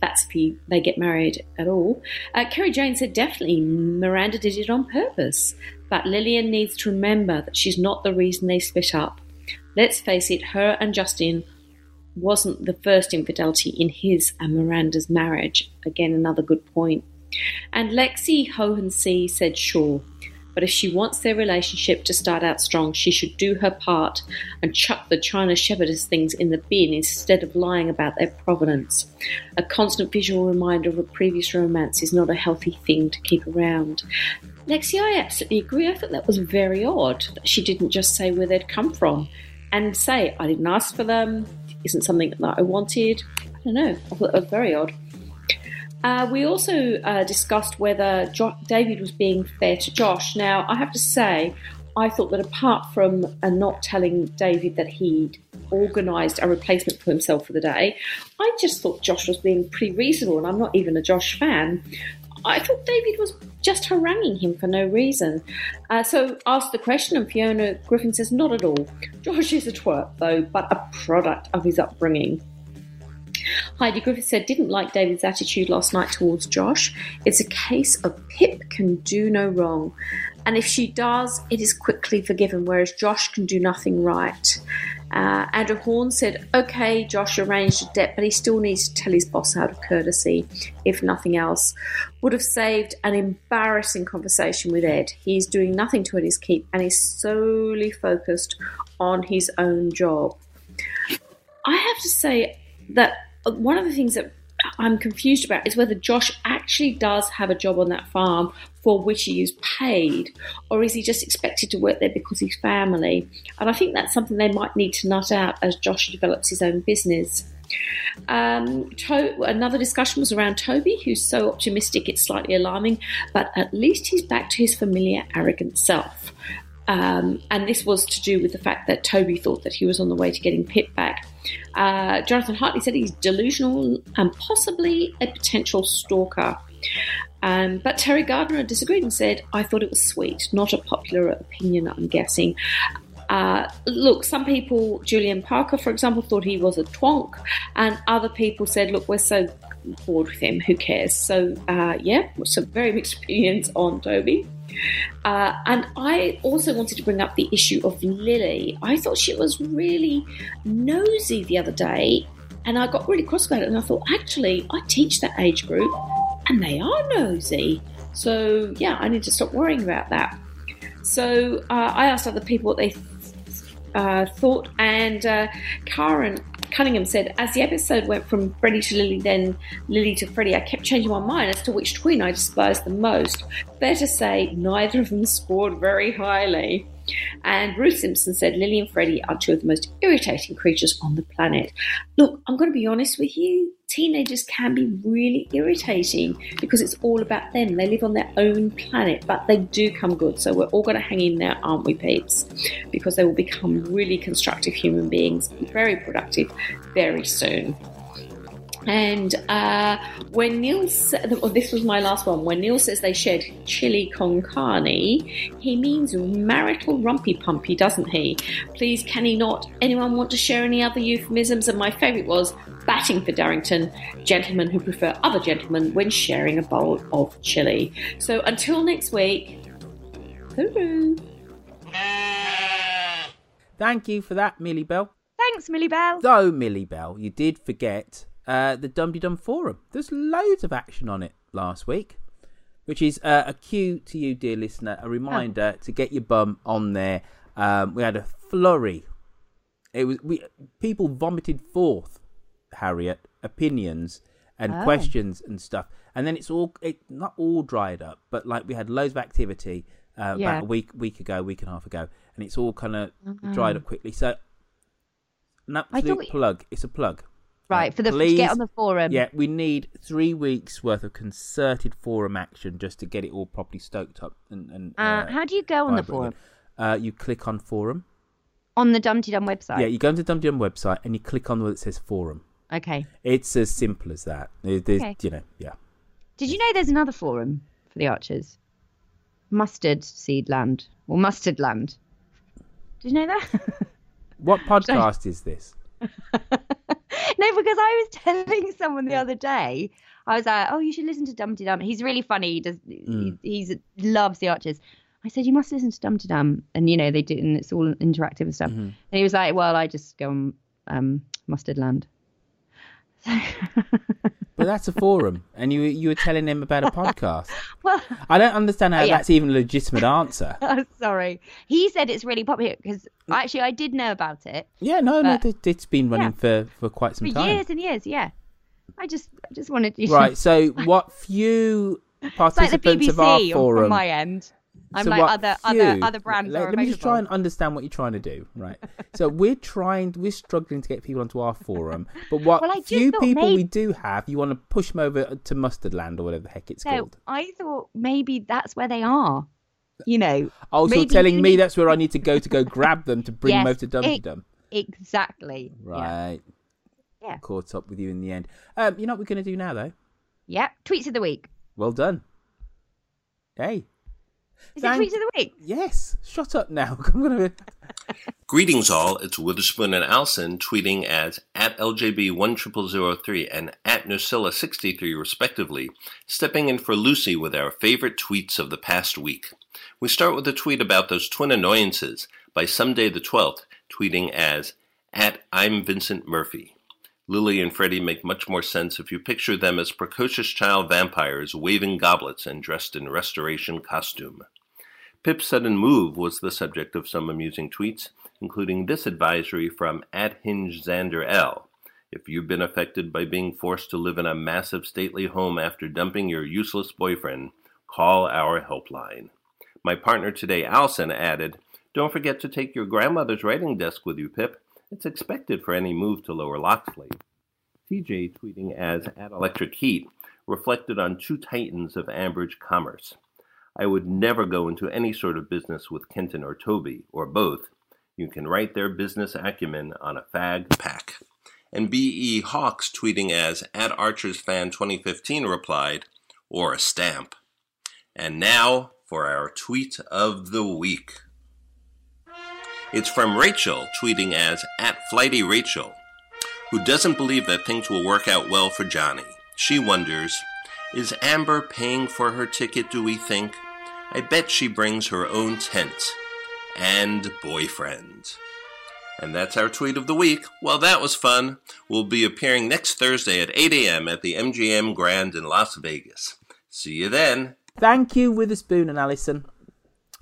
That's if he, they get married at all. Uh, Kerry Jane said definitely Miranda did it on purpose, but Lillian needs to remember that she's not the reason they split up. Let's face it, her and Justin wasn't the first infidelity in his and Miranda's marriage. Again, another good point. And Lexi Hohensee said sure, but if she wants their relationship to start out strong, she should do her part and chuck the China Shepherdess things in the bin instead of lying about their provenance. A constant visual reminder of a previous romance is not a healthy thing to keep around. Lexi, I absolutely agree. I thought that was very odd that she didn't just say where they'd come from and say, I didn't ask for them, isn't something that I wanted. I don't know. I thought that was very odd. Uh, we also uh, discussed whether jo- David was being fair to Josh. Now, I have to say, I thought that apart from uh, not telling David that he'd organised a replacement for himself for the day, I just thought Josh was being pretty reasonable, and I'm not even a Josh fan. I thought David was just haranguing him for no reason. Uh, so asked the question, and Fiona Griffin says, Not at all. Josh is a twerp, though, but a product of his upbringing. Heidi Griffith said, didn't like David's attitude last night towards Josh. It's a case of Pip can do no wrong. And if she does, it is quickly forgiven, whereas Josh can do nothing right. Uh, Andrew Horn said, okay, Josh arranged a debt, but he still needs to tell his boss out of courtesy, if nothing else. Would have saved an embarrassing conversation with Ed. He's doing nothing to his keep and is solely focused on his own job. I have to say that one of the things that I'm confused about is whether Josh actually does have a job on that farm for which he is paid, or is he just expected to work there because he's family? And I think that's something they might need to nut out as Josh develops his own business. Um, to- another discussion was around Toby, who's so optimistic it's slightly alarming, but at least he's back to his familiar, arrogant self. Um, and this was to do with the fact that Toby thought that he was on the way to getting Pip back. Uh, Jonathan Hartley said he's delusional and possibly a potential stalker. Um, but Terry Gardner disagreed and said, I thought it was sweet, not a popular opinion, I'm guessing. Uh, look, some people, Julian Parker, for example, thought he was a twonk, and other people said, look, we're so bored with him, who cares? So, uh, yeah, some very mixed opinions on Toby. Uh, and I also wanted to bring up the issue of Lily. I thought she was really nosy the other day, and I got really cross about it. And I thought, actually, I teach that age group, and they are nosy. So, yeah, I need to stop worrying about that. So, uh, I asked other people what they uh, thought, and uh, Karen Cunningham said, as the episode went from Freddie to Lily, then Lily to Freddie, I kept changing my mind as to which twin I despised the most. To say, neither of them scored very highly. And Ruth Simpson said, Lily and Freddie are two of the most irritating creatures on the planet. Look, I'm going to be honest with you. Teenagers can be really irritating because it's all about them. They live on their own planet, but they do come good. So we're all going to hang in there, aren't we, peeps? Because they will become really constructive human beings, very productive very soon. And uh, when Neil said, well, this was my last one, when Neil says they shared chili con carne, he means marital rumpy pumpy, doesn't he? Please, can he not? Anyone want to share any other euphemisms? And my favourite was batting for Darrington, gentlemen who prefer other gentlemen when sharing a bowl of chili. So until next week, hooroo. Thank you for that, Millie Bell. Thanks, Millie Bell. Though, Millie Bell, you did forget uh, the Dum Dum Forum. There's loads of action on it last week, which is uh, a cue to you, dear listener, a reminder oh. to get your bum on there. Um, we had a flurry. It was we people vomited forth, Harriet, opinions and oh. questions and stuff, and then it's all it not all dried up, but like we had loads of activity uh, yeah. about a week week ago, week and a half ago, and it's all kind of mm-hmm. dried up quickly. So an absolute plug. It's a plug. Right, for the Please, to get on the forum. Yeah, we need three weeks worth of concerted forum action just to get it all properly stoked up. And, and uh, uh, how do you go on the forum? Uh, you click on forum on the Dumdy Dum website. Yeah, you go to the Dumdy Dum website and you click on where it says forum. Okay. It's as simple as that. Okay. You know, yeah. Did you know there's another forum for the Archers? Mustard Seed Land or Mustard Land. Did you know that? *laughs* what podcast is this? *laughs* *laughs* no, because I was *laughs* telling someone the other day, I was like, "Oh, you should listen to Dumdy Dum. He's really funny. He does. Mm. He he's, loves the Archers." I said, "You must listen to Dumdy Dum," and you know they do, and it's all interactive and stuff. Mm-hmm. And he was like, "Well, I just go on um, Mustard Land." But that's a forum, and you you were telling him about a podcast. *laughs* well, I don't understand how oh, yeah. that's even a legitimate answer. *laughs* Oh, sorry, he said it's really popular because mm. actually I did know about it. Yeah, no, no, it's been running yeah. for for quite some for time, years and years. Yeah, I just I just wanted you. Right, *laughs* so what few participants like of our forum from my end I'm so like other few, other other brands. Let, let me just try and understand what you're trying to do, right? *laughs* so we're trying, we're struggling to get people onto our forum, but what well, few people maybe... we do have, you want to push them over to Mustard Land or whatever the heck it's no, called. I thought maybe that's where they are. You know. Also, telling me that's where I need to go to go grab them to bring yes, them over to Dumdy Dum. Exactly. Right. Yeah. yeah. Caught up with you in the end. Um, you know what we're going to do now, though? Yep. Tweets of the week. Well done. Hey. Is Thank... it tweet of the week? Yes. Shut up now. *laughs* I'm gonna. *laughs* Greetings all. It's Witherspoon and Alison tweeting as at LJB10003 and at Nocilla63 respectively, stepping in for Lucy with our favorite tweets of the past week. We start with a tweet about those twin annoyances by Someday the 12th, tweeting as at I'm Vincent Murphy. Lily and Freddie make much more sense if you picture them as precocious child vampires waving goblets and dressed in restoration costume. Pip's sudden move was the subject of some amusing tweets, including this advisory from at Hinge Xander L. If you've been affected by being forced to live in a massive stately home after dumping your useless boyfriend, call our helpline. My partner today, Alison, added, Don't forget to take your grandmother's writing desk with you, Pip. It's expected for any move to Lower Loxley. TJ, tweeting as at Electric Heat, reflected on two titans of Ambridge commerce. I would never go into any sort of business with Kenton or Toby, or both. You can write their business acumen on a fag pack. And B.E. Hawks, tweeting as at Archers Fan 2015, replied, or a stamp. And now for our tweet of the week. It's from Rachel, tweeting as at Flighty Rachel, who doesn't believe that things will work out well for Johnny. She wonders, is Amber paying for her ticket, do we think? I bet she brings her own tent and boyfriend. And that's our tweet of the week. Well, that was fun. We'll be appearing next Thursday at 8 a.m. at the MGM Grand in Las Vegas. See you then. Thank you, Witherspoon and Alison.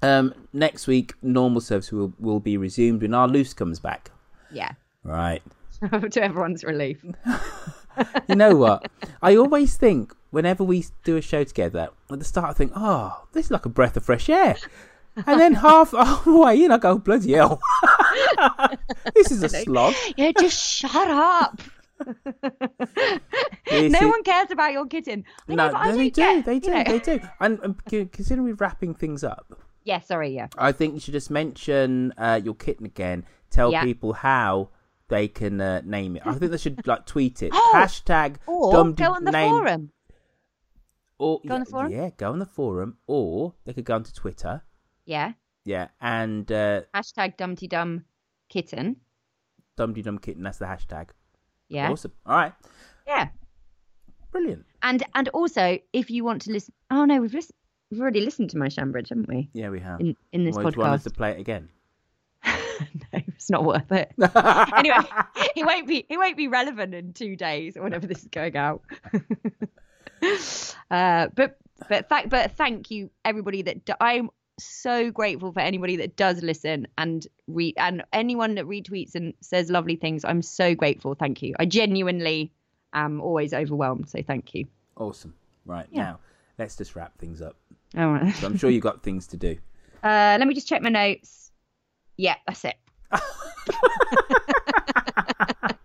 Um, next week, normal service will, will be resumed when our loose comes back. Yeah. Right. *laughs* to everyone's relief. *laughs* You know what? I always think whenever we do a show together, at the start I think, oh, this is like a breath of fresh air. And then half halfway in, I go, bloody hell. *laughs* this is a slog. Yeah, just shut up. No is- one cares about your kitten. I No, know, no, they don't do, get- they do, they do. And, and c- considering we're wrapping things up, Yeah, sorry, yeah. I think you should just mention uh, your kitten again. Tell Yeah. people how they can uh, name it. I think they should like tweet it. *gasps* Oh, Hashtag Or go on the name. forum. Or, Go on the forum? Yeah, go on the forum. Or they could go onto Twitter. Yeah. Yeah, and uh, Hashtag Dumdy Dum Kitten. Dum Dum Kitten. That's the hashtag. Yeah. Awesome. All right. Yeah. Brilliant. And and also, if you want to listen, oh no, we've listened. We've already listened to my Shambridge, haven't we? Yeah, we have. In in this Well, do you want us to play it again? *laughs* No, it's not worth it. *laughs* anyway, it won't be he won't be relevant in two days or whenever this is going out. *laughs* uh, but but thank but thank you everybody that d- I'm so grateful for anybody that does listen and read and anyone that retweets and says lovely things. I'm so grateful. Thank you. I genuinely am always overwhelmed. So thank you. Awesome. Right Yeah. now, let's just wrap things up. All right. So I'm sure you've got things to do. *laughs* Uh, let me just check my notes. Yeah, that's it. *laughs*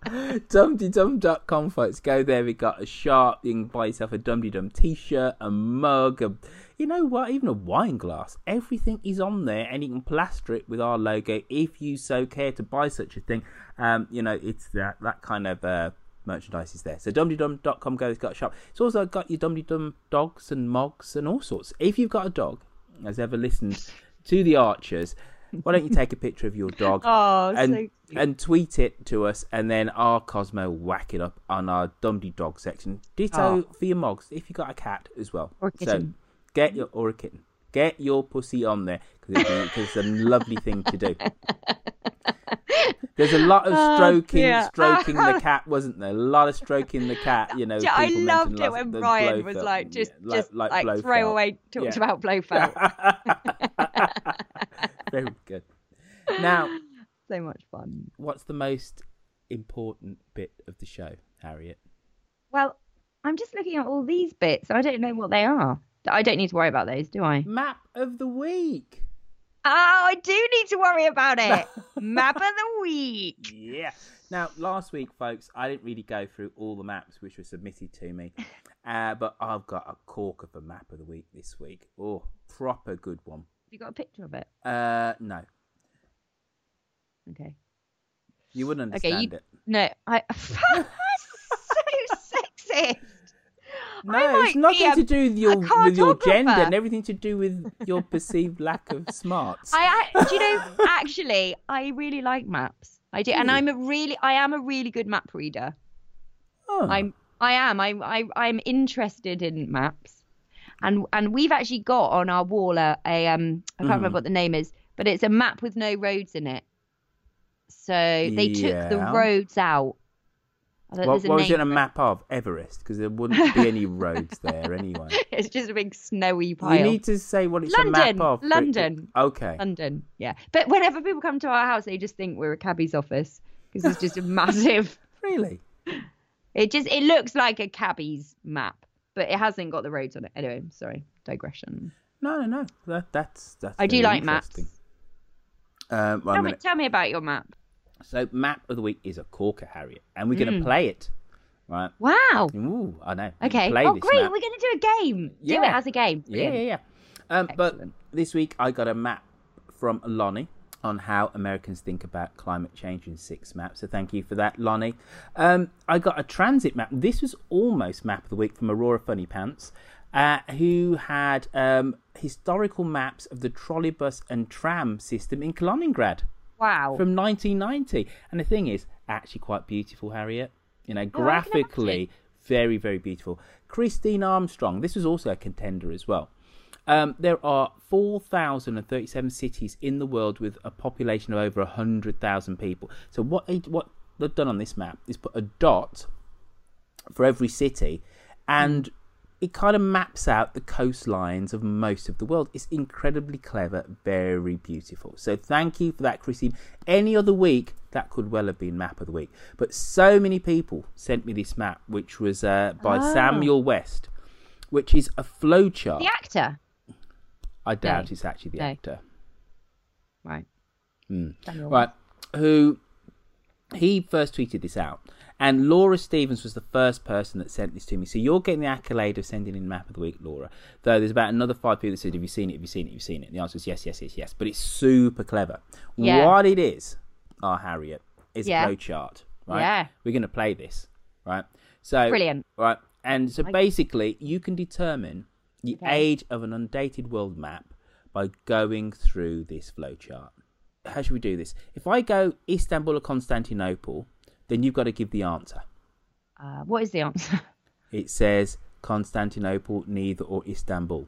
dumdydum.com folks go there we got a shop you can buy yourself a dumdydum t-shirt a mug a, you know what even a wine glass everything is on there and you can plaster it with our logo if you so care to buy such a thing um you know it's that that kind of uh merchandise is there so dumdydum.com go it's got a shop it's also got your dumdydum dogs and mogs and all sorts if you've got a dog has ever listened to the archers why don't you take a picture of your dog *laughs* Oh, and so and tweet it to us, and then our Cosmo whack it up on our Dumdy Dog section. Ditto oh. for your mogs if you got a cat as well. Or a kitten. So get your or a kitten. Get your pussy on there because it's a lovely thing to do. *laughs* There's a lot of Oh, stroking, dear. stroking the *laughs* cat, wasn't there? A lot of stroking the cat. You know, I loved it when Brian was like just Yeah, just like, Blofeld. throw away talked Yeah. about Blofeld. *laughs* Very good. Now, so much fun. what's the most important bit of the show, Harriet? Well, I'm just looking at all these bits. I don't know what they are. I don't need to worry about those, do I? Map of the week. Oh, I do need to worry about it. *laughs* Map of the week. Yeah. Now, last week, folks, I didn't really go through all the maps which were submitted to me, *laughs* uh, but I've got a cork of a map of the week this week. Oh, proper good one. Have you got a picture of it? Uh, no, Okay. you wouldn't Okay, understand you it. no, I *laughs* so sexist. No, it's nothing a- to do with your with your gender and everything to do with your perceived lack of smarts. I, I do you know *laughs* actually I really like maps. I do, and I'm a really I am a really good map reader. Oh. I'm I am I I I'm interested in maps, and and we've actually got on our wall a, a um I can't Mhm. remember what the name is, but it's a map with no roads in it. So they took the roads out. What, what was it a map of Everest? Because there wouldn't be any roads there anyway. *laughs* It's just a big snowy pile. You need to say what it's London, a map of. London. Okay. London, yeah. But whenever people come to our house, they just think we're a cabbie's office because it's just a *laughs* massive. Really? It just it looks like a cabbie's map, but it hasn't got the roads on it. Anyway, sorry, digression. No, no, no. That, that's that's. I do like maps. Um, well, Tell me, gonna- tell me about your map. So, map of the week is a Corker Harriet, and we're going to Mm. play it. Right. Wow. Ooh, I know. Okay. Play Oh, great. map. We're going to do a game. Do it Yeah. as a game. Yeah, yeah, yeah. Um, but this week I got a map from Lonnie on how Americans think about climate change in six maps. So thank you for that, Lonnie. Um, I got a transit map. This was almost map of the week from Aurora Funny Pants, uh, who had um, historical maps of the trolleybus and tram system in Kaliningrad. Wow. From 1990. And the thing is, actually quite beautiful, Harriet. You know, graphically, very, very beautiful. Christine Armstrong, this was also a contender as well. Um, there are 4,037 cities in the world with a population of over 100,000 people. So, what, what they've done on this map is put a dot for every city and it kind of maps out the coastlines of most of the world. It's incredibly clever, very beautiful. So thank you for that, Christine. Any other week, that could well have been map of the week. But so many people sent me this map, which was uh, by Oh. Samuel West, which is a flowchart. The actor. I doubt No. it's actually the No. actor. Right. Mm. Right. Who he first tweeted this out. And Laura Stevens was the first person that sent this to me. So you're getting the accolade of sending in Map of the Week, Laura. Though there's about another five people that said, Have you seen it? Have you seen it? Have you seen it? And the answer is yes, yes, yes, yes. But it's super clever. Yeah. What it is, our Harriet, is Yeah. a flowchart. Right? Yeah. We're going to play this. Right? So Brilliant. Right. And so basically, you can determine the Okay. age of an undated world map by going through this flowchart. How should we do this? If I go Istanbul or Constantinople, then you've got to give the answer. Uh, what is the answer? *laughs* It says Constantinople, neither or Istanbul.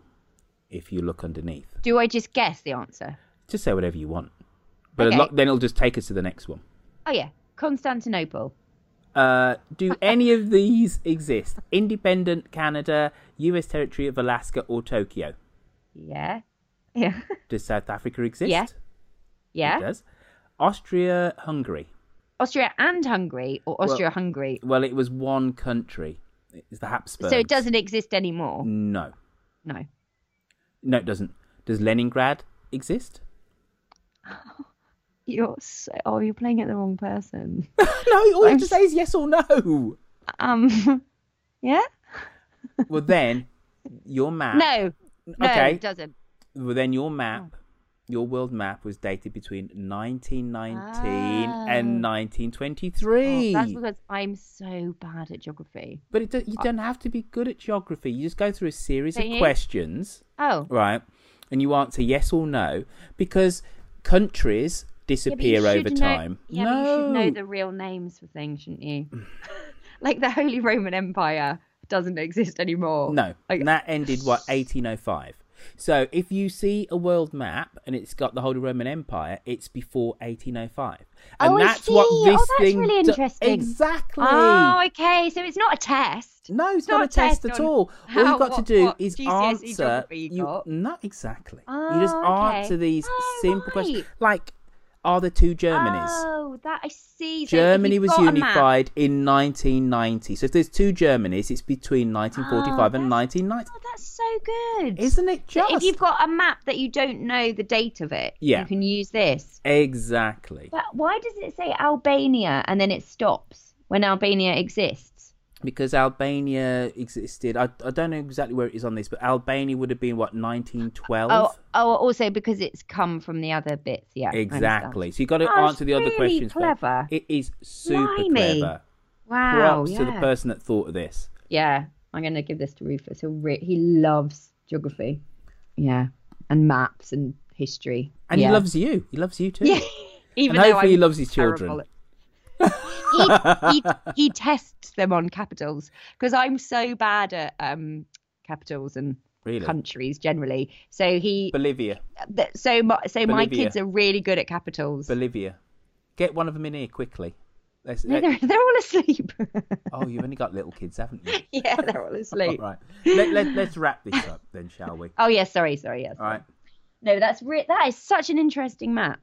If you look underneath, Do I just guess the answer? just say whatever you want. But a Okay. lot, then it'll just take us to the next one. Oh yeah, Constantinople. Uh, do *laughs* any of these exist? Independent Canada, U.S. territory of Alaska, or Tokyo? Yeah. Yeah. *laughs* Does South Africa exist? Yeah. Yeah. It does. Austria, Hungary. Austria and Hungary, or Well- Austria-Hungary. Well, it was one country. It's the Habsburgs. So it doesn't exist anymore. No. No. No, it doesn't. Does Leningrad exist? *laughs* You're so. Oh, you're playing at the wrong person. *laughs* no, all you have to say is yes or no. Um. *laughs* Yeah. Well, then your map. No. No, Okay. it doesn't. Well, then your map, your world map, was dated between 1919 Oh. and 1923. Oh, that's because I'm so bad at geography. But it, do- you uh, don't have to be good at geography. You just go through a series of you? questions, Oh. right? And you answer yes or no because countries Yeah, disappear over know- time. yeah, no, but you should know the real names for things, shouldn't you? *laughs* like the Holy Roman Empire doesn't exist anymore. No, and that ended what 1805. So if you see a world map and it's got the Holy Roman Empire, it's before 1805, and oh, that's what oh, this oh, that's thing really do- interesting. exactly. Oh, okay. So it's not a test. No, it's not, a test, at all. *laughs* All you've got to do what is GCSE answer. You You, not exactly. you just Oh, okay. answer these Oh, simple questions, like are the two Germanys? Oh, that I see. So Germany was got a map- unified in 1990. So if there's two Germanys, it's between 1945 and 1990. Oh, that's so good. Isn't it So just? if you've got a map that you don't know the date of it, Yeah. you can use this. Exactly. But why does it say Albania and then it stops when Albania exists? Because Albania existed. I, I don't know exactly where it is on this, but Albania would have been, what, 1912? Oh, oh, also because it's come from the other bits. Yeah, Exactly. So you've got to Oh, answer the other really questions. first. clever. It is super Blimey. clever. Wow. Props yeah. to the person that thought of this. Yeah, I'm going to give this to Rufus. Re- he loves geography. Yeah, and maps and history. And yeah. he loves you. He loves you too. *laughs* Yeah, even and though hopefully he loves his terrible children. He, he, he tests them on capitals because I'm so bad at um capitals and Really? countries generally. So he Bolivia. th- so my so my kids are really good at capitals. Bolivia. Get one of them in here quickly. Let's, No, they're, they're all asleep. *laughs* oh, you've only got little kids, haven't you? *laughs* yeah, they're *laughs* all asleep. right. Let, let, let's wrap this up then, shall we? Oh yes, sorry, sorry, yes. All right. No, that's re- that is such an interesting map.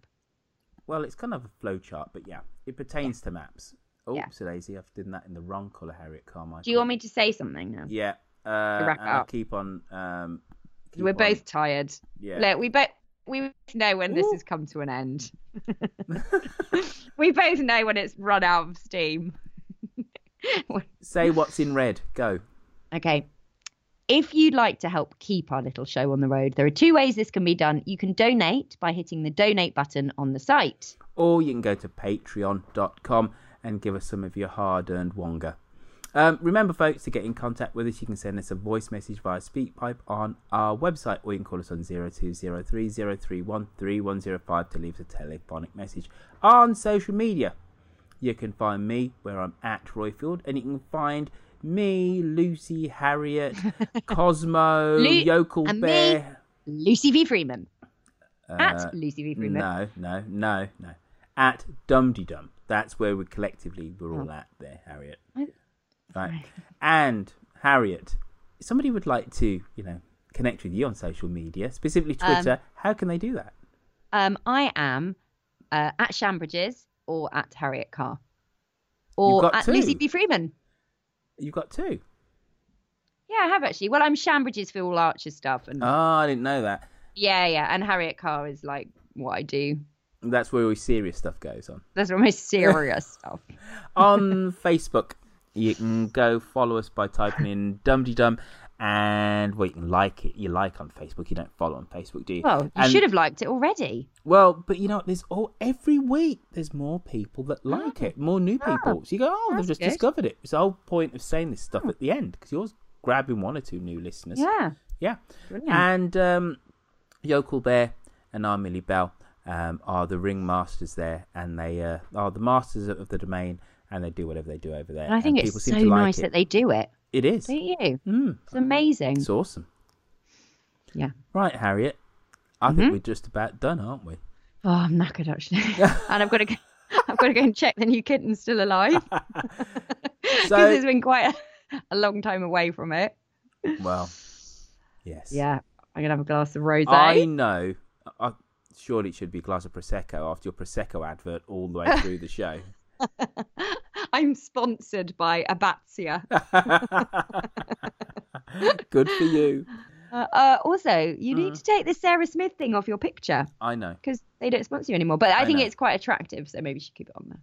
Well, it's kind of a flow chart, but yeah, it pertains to maps. Oh, Yeah. so lazy. I've done that in the wrong colour, Harriet Carmichael. Do you want me to say something now? Yeah. Uh, wrap it and I'll up? keep on. Um, keep We're on- both tired. Yeah. Look, we both we know when this has come to an end. *laughs* *laughs* we both know when it's run out of steam. Say what's in red. Go. Okay. If you'd like to help keep our little show on the road, there are two ways this can be done. You can donate by hitting the donate button on the site. Or you can go to patreon.com and give us some of your hard earned wonga. Um, remember, folks, to get in contact with us, you can send us a voice message via SpeakPipe on our website, or you can call us on 0203031305 to leave a telephonic message. On social media, you can find me where I'm at Roifield, and you can find me, Lucy, Harriet, *laughs* Cosmo, Lu- Yokel and me, Bear. Lucy V. Freeman. Uh, At Lucy V. Freeman. No, no, no, no. At Dumdy Dum. That's where we collectively we're all Oh. at there, Harriet. Right. And Harriet, somebody would like to, you know, connect with you on social media, specifically Um, Twitter, how can they do that? Um, I am uh, at Shambridges or at Harriet Carr. Or at two. Lucy B. Freeman. You've got two. Yeah, I have actually. Well, I'm Shambridges for all Archer stuff. and Oh, I didn't know that. Yeah, yeah. And Harriet Carr is like what I do. That's where all serious stuff goes on. That's where my serious *laughs* stuff. on Facebook, you can go follow us by typing in *laughs* Dumdy Dum, and well, you can like it. You like on Facebook. You don't follow on Facebook, do you? Well, you And- should have liked it already. Well, but you know, there's all every week. There's more people that like it, more new people. So you go, oh, they've just good. discovered it. It's the whole point of saying this stuff at the end because you're grabbing one or two new listeners. Yeah. yeah. Brilliant. And um, Yokel Bear and I, Millie Bell, um, are the ring masters there, and they uh, are the masters of the domain, and they do whatever they do over there. And I think people it's seem so to like nice it. that they do it. It is. Don't you? Mm. It's amazing. It's awesome. Yeah. Right, Harriet. I Mhm. think we're just about done, aren't we? Oh, I'm knackered actually, *laughs* and I've got to go. I've got to go and check the new kitten's still alive *laughs* *laughs* because So- it's been quite a, a long time away from it. Well, yes. Yeah, I'm gonna have a glass of rosé. I know. I, surely it should be a glass of prosecco after your prosecco advert all the way through the show. I'm sponsored by Abatzia. *laughs* Good for you. uh, uh, also, you Mm. need to take the Sarah Smith thing off your picture I know. because they don't sponsor you anymore. But I, I think know. it's quite attractive, so maybe you should keep it on there.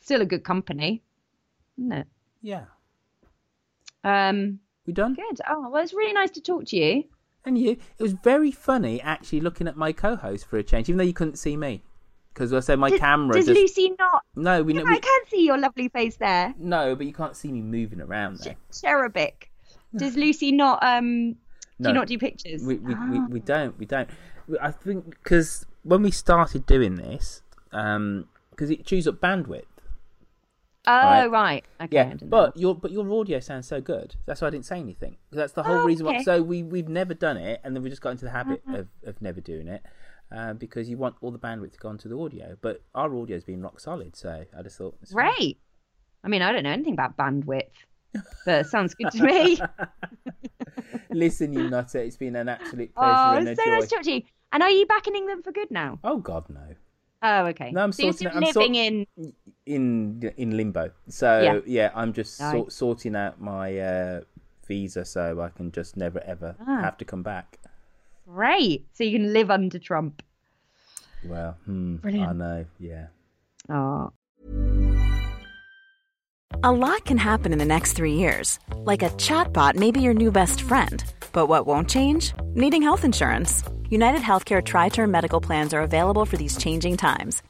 Still a good company, isn't it? Yeah. Um, we done? Good. Oh, well, it's really nice to talk to you. And you, it was very funny actually looking at my co-host for a change, even though you couldn't see me, because I said my camera. Does just... Lucy not? No, we, Yeah, we I can see your lovely face there. no, but you can't see me moving around there. Cherubic. *sighs* Does Lucy not? Um, do No. you not do pictures? We we, we, Ah. we don't we don't. I think because when we started doing this, because it chews up bandwidth. Oh right. right. Okay. yeah, but your but your audio sounds so good. That's why I didn't say anything. That's the whole Oh, reason. Why, okay. so we we've never done it, and then we just got into the habit Uh-huh. of, of never doing it, uh, because you want all the bandwidth to go onto the audio. But our audio's been rock solid, so I just thought. Great. I mean, I don't know anything about bandwidth, but it sounds good to me. *laughs* Listen, you nutter, it's been an absolute pleasure oh, and a so joy. nice to talk to you. And are you back in England for good now? Oh God, no. Oh, okay. No, I'm so you're sorting still it- I'm sort- living in. in in limbo. So yeah, Yeah. I'm just Nice. sort, sorting out my uh, visa so I can just never ever Ah. have to come back. Great. So you can live under Trump. Well, hmm, I know. Yeah. Oh. A lot can happen in the next three years. Like a chatbot may be your new best friend. But what won't change? Needing health insurance. United Healthcare Tri Term Medical Plans are available for these changing times.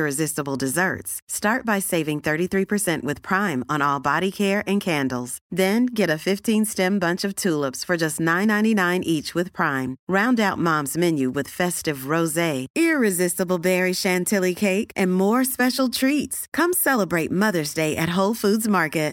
irresistible desserts. Start by saving 33% with Prime on all body care and candles. Then get a 15-stem bunch of tulips for just $9.99 each with Prime. Round out Mom's menu with festive rosé, irresistible berry chantilly cake, and more special treats. Come celebrate Mother's Day at Whole Foods Market.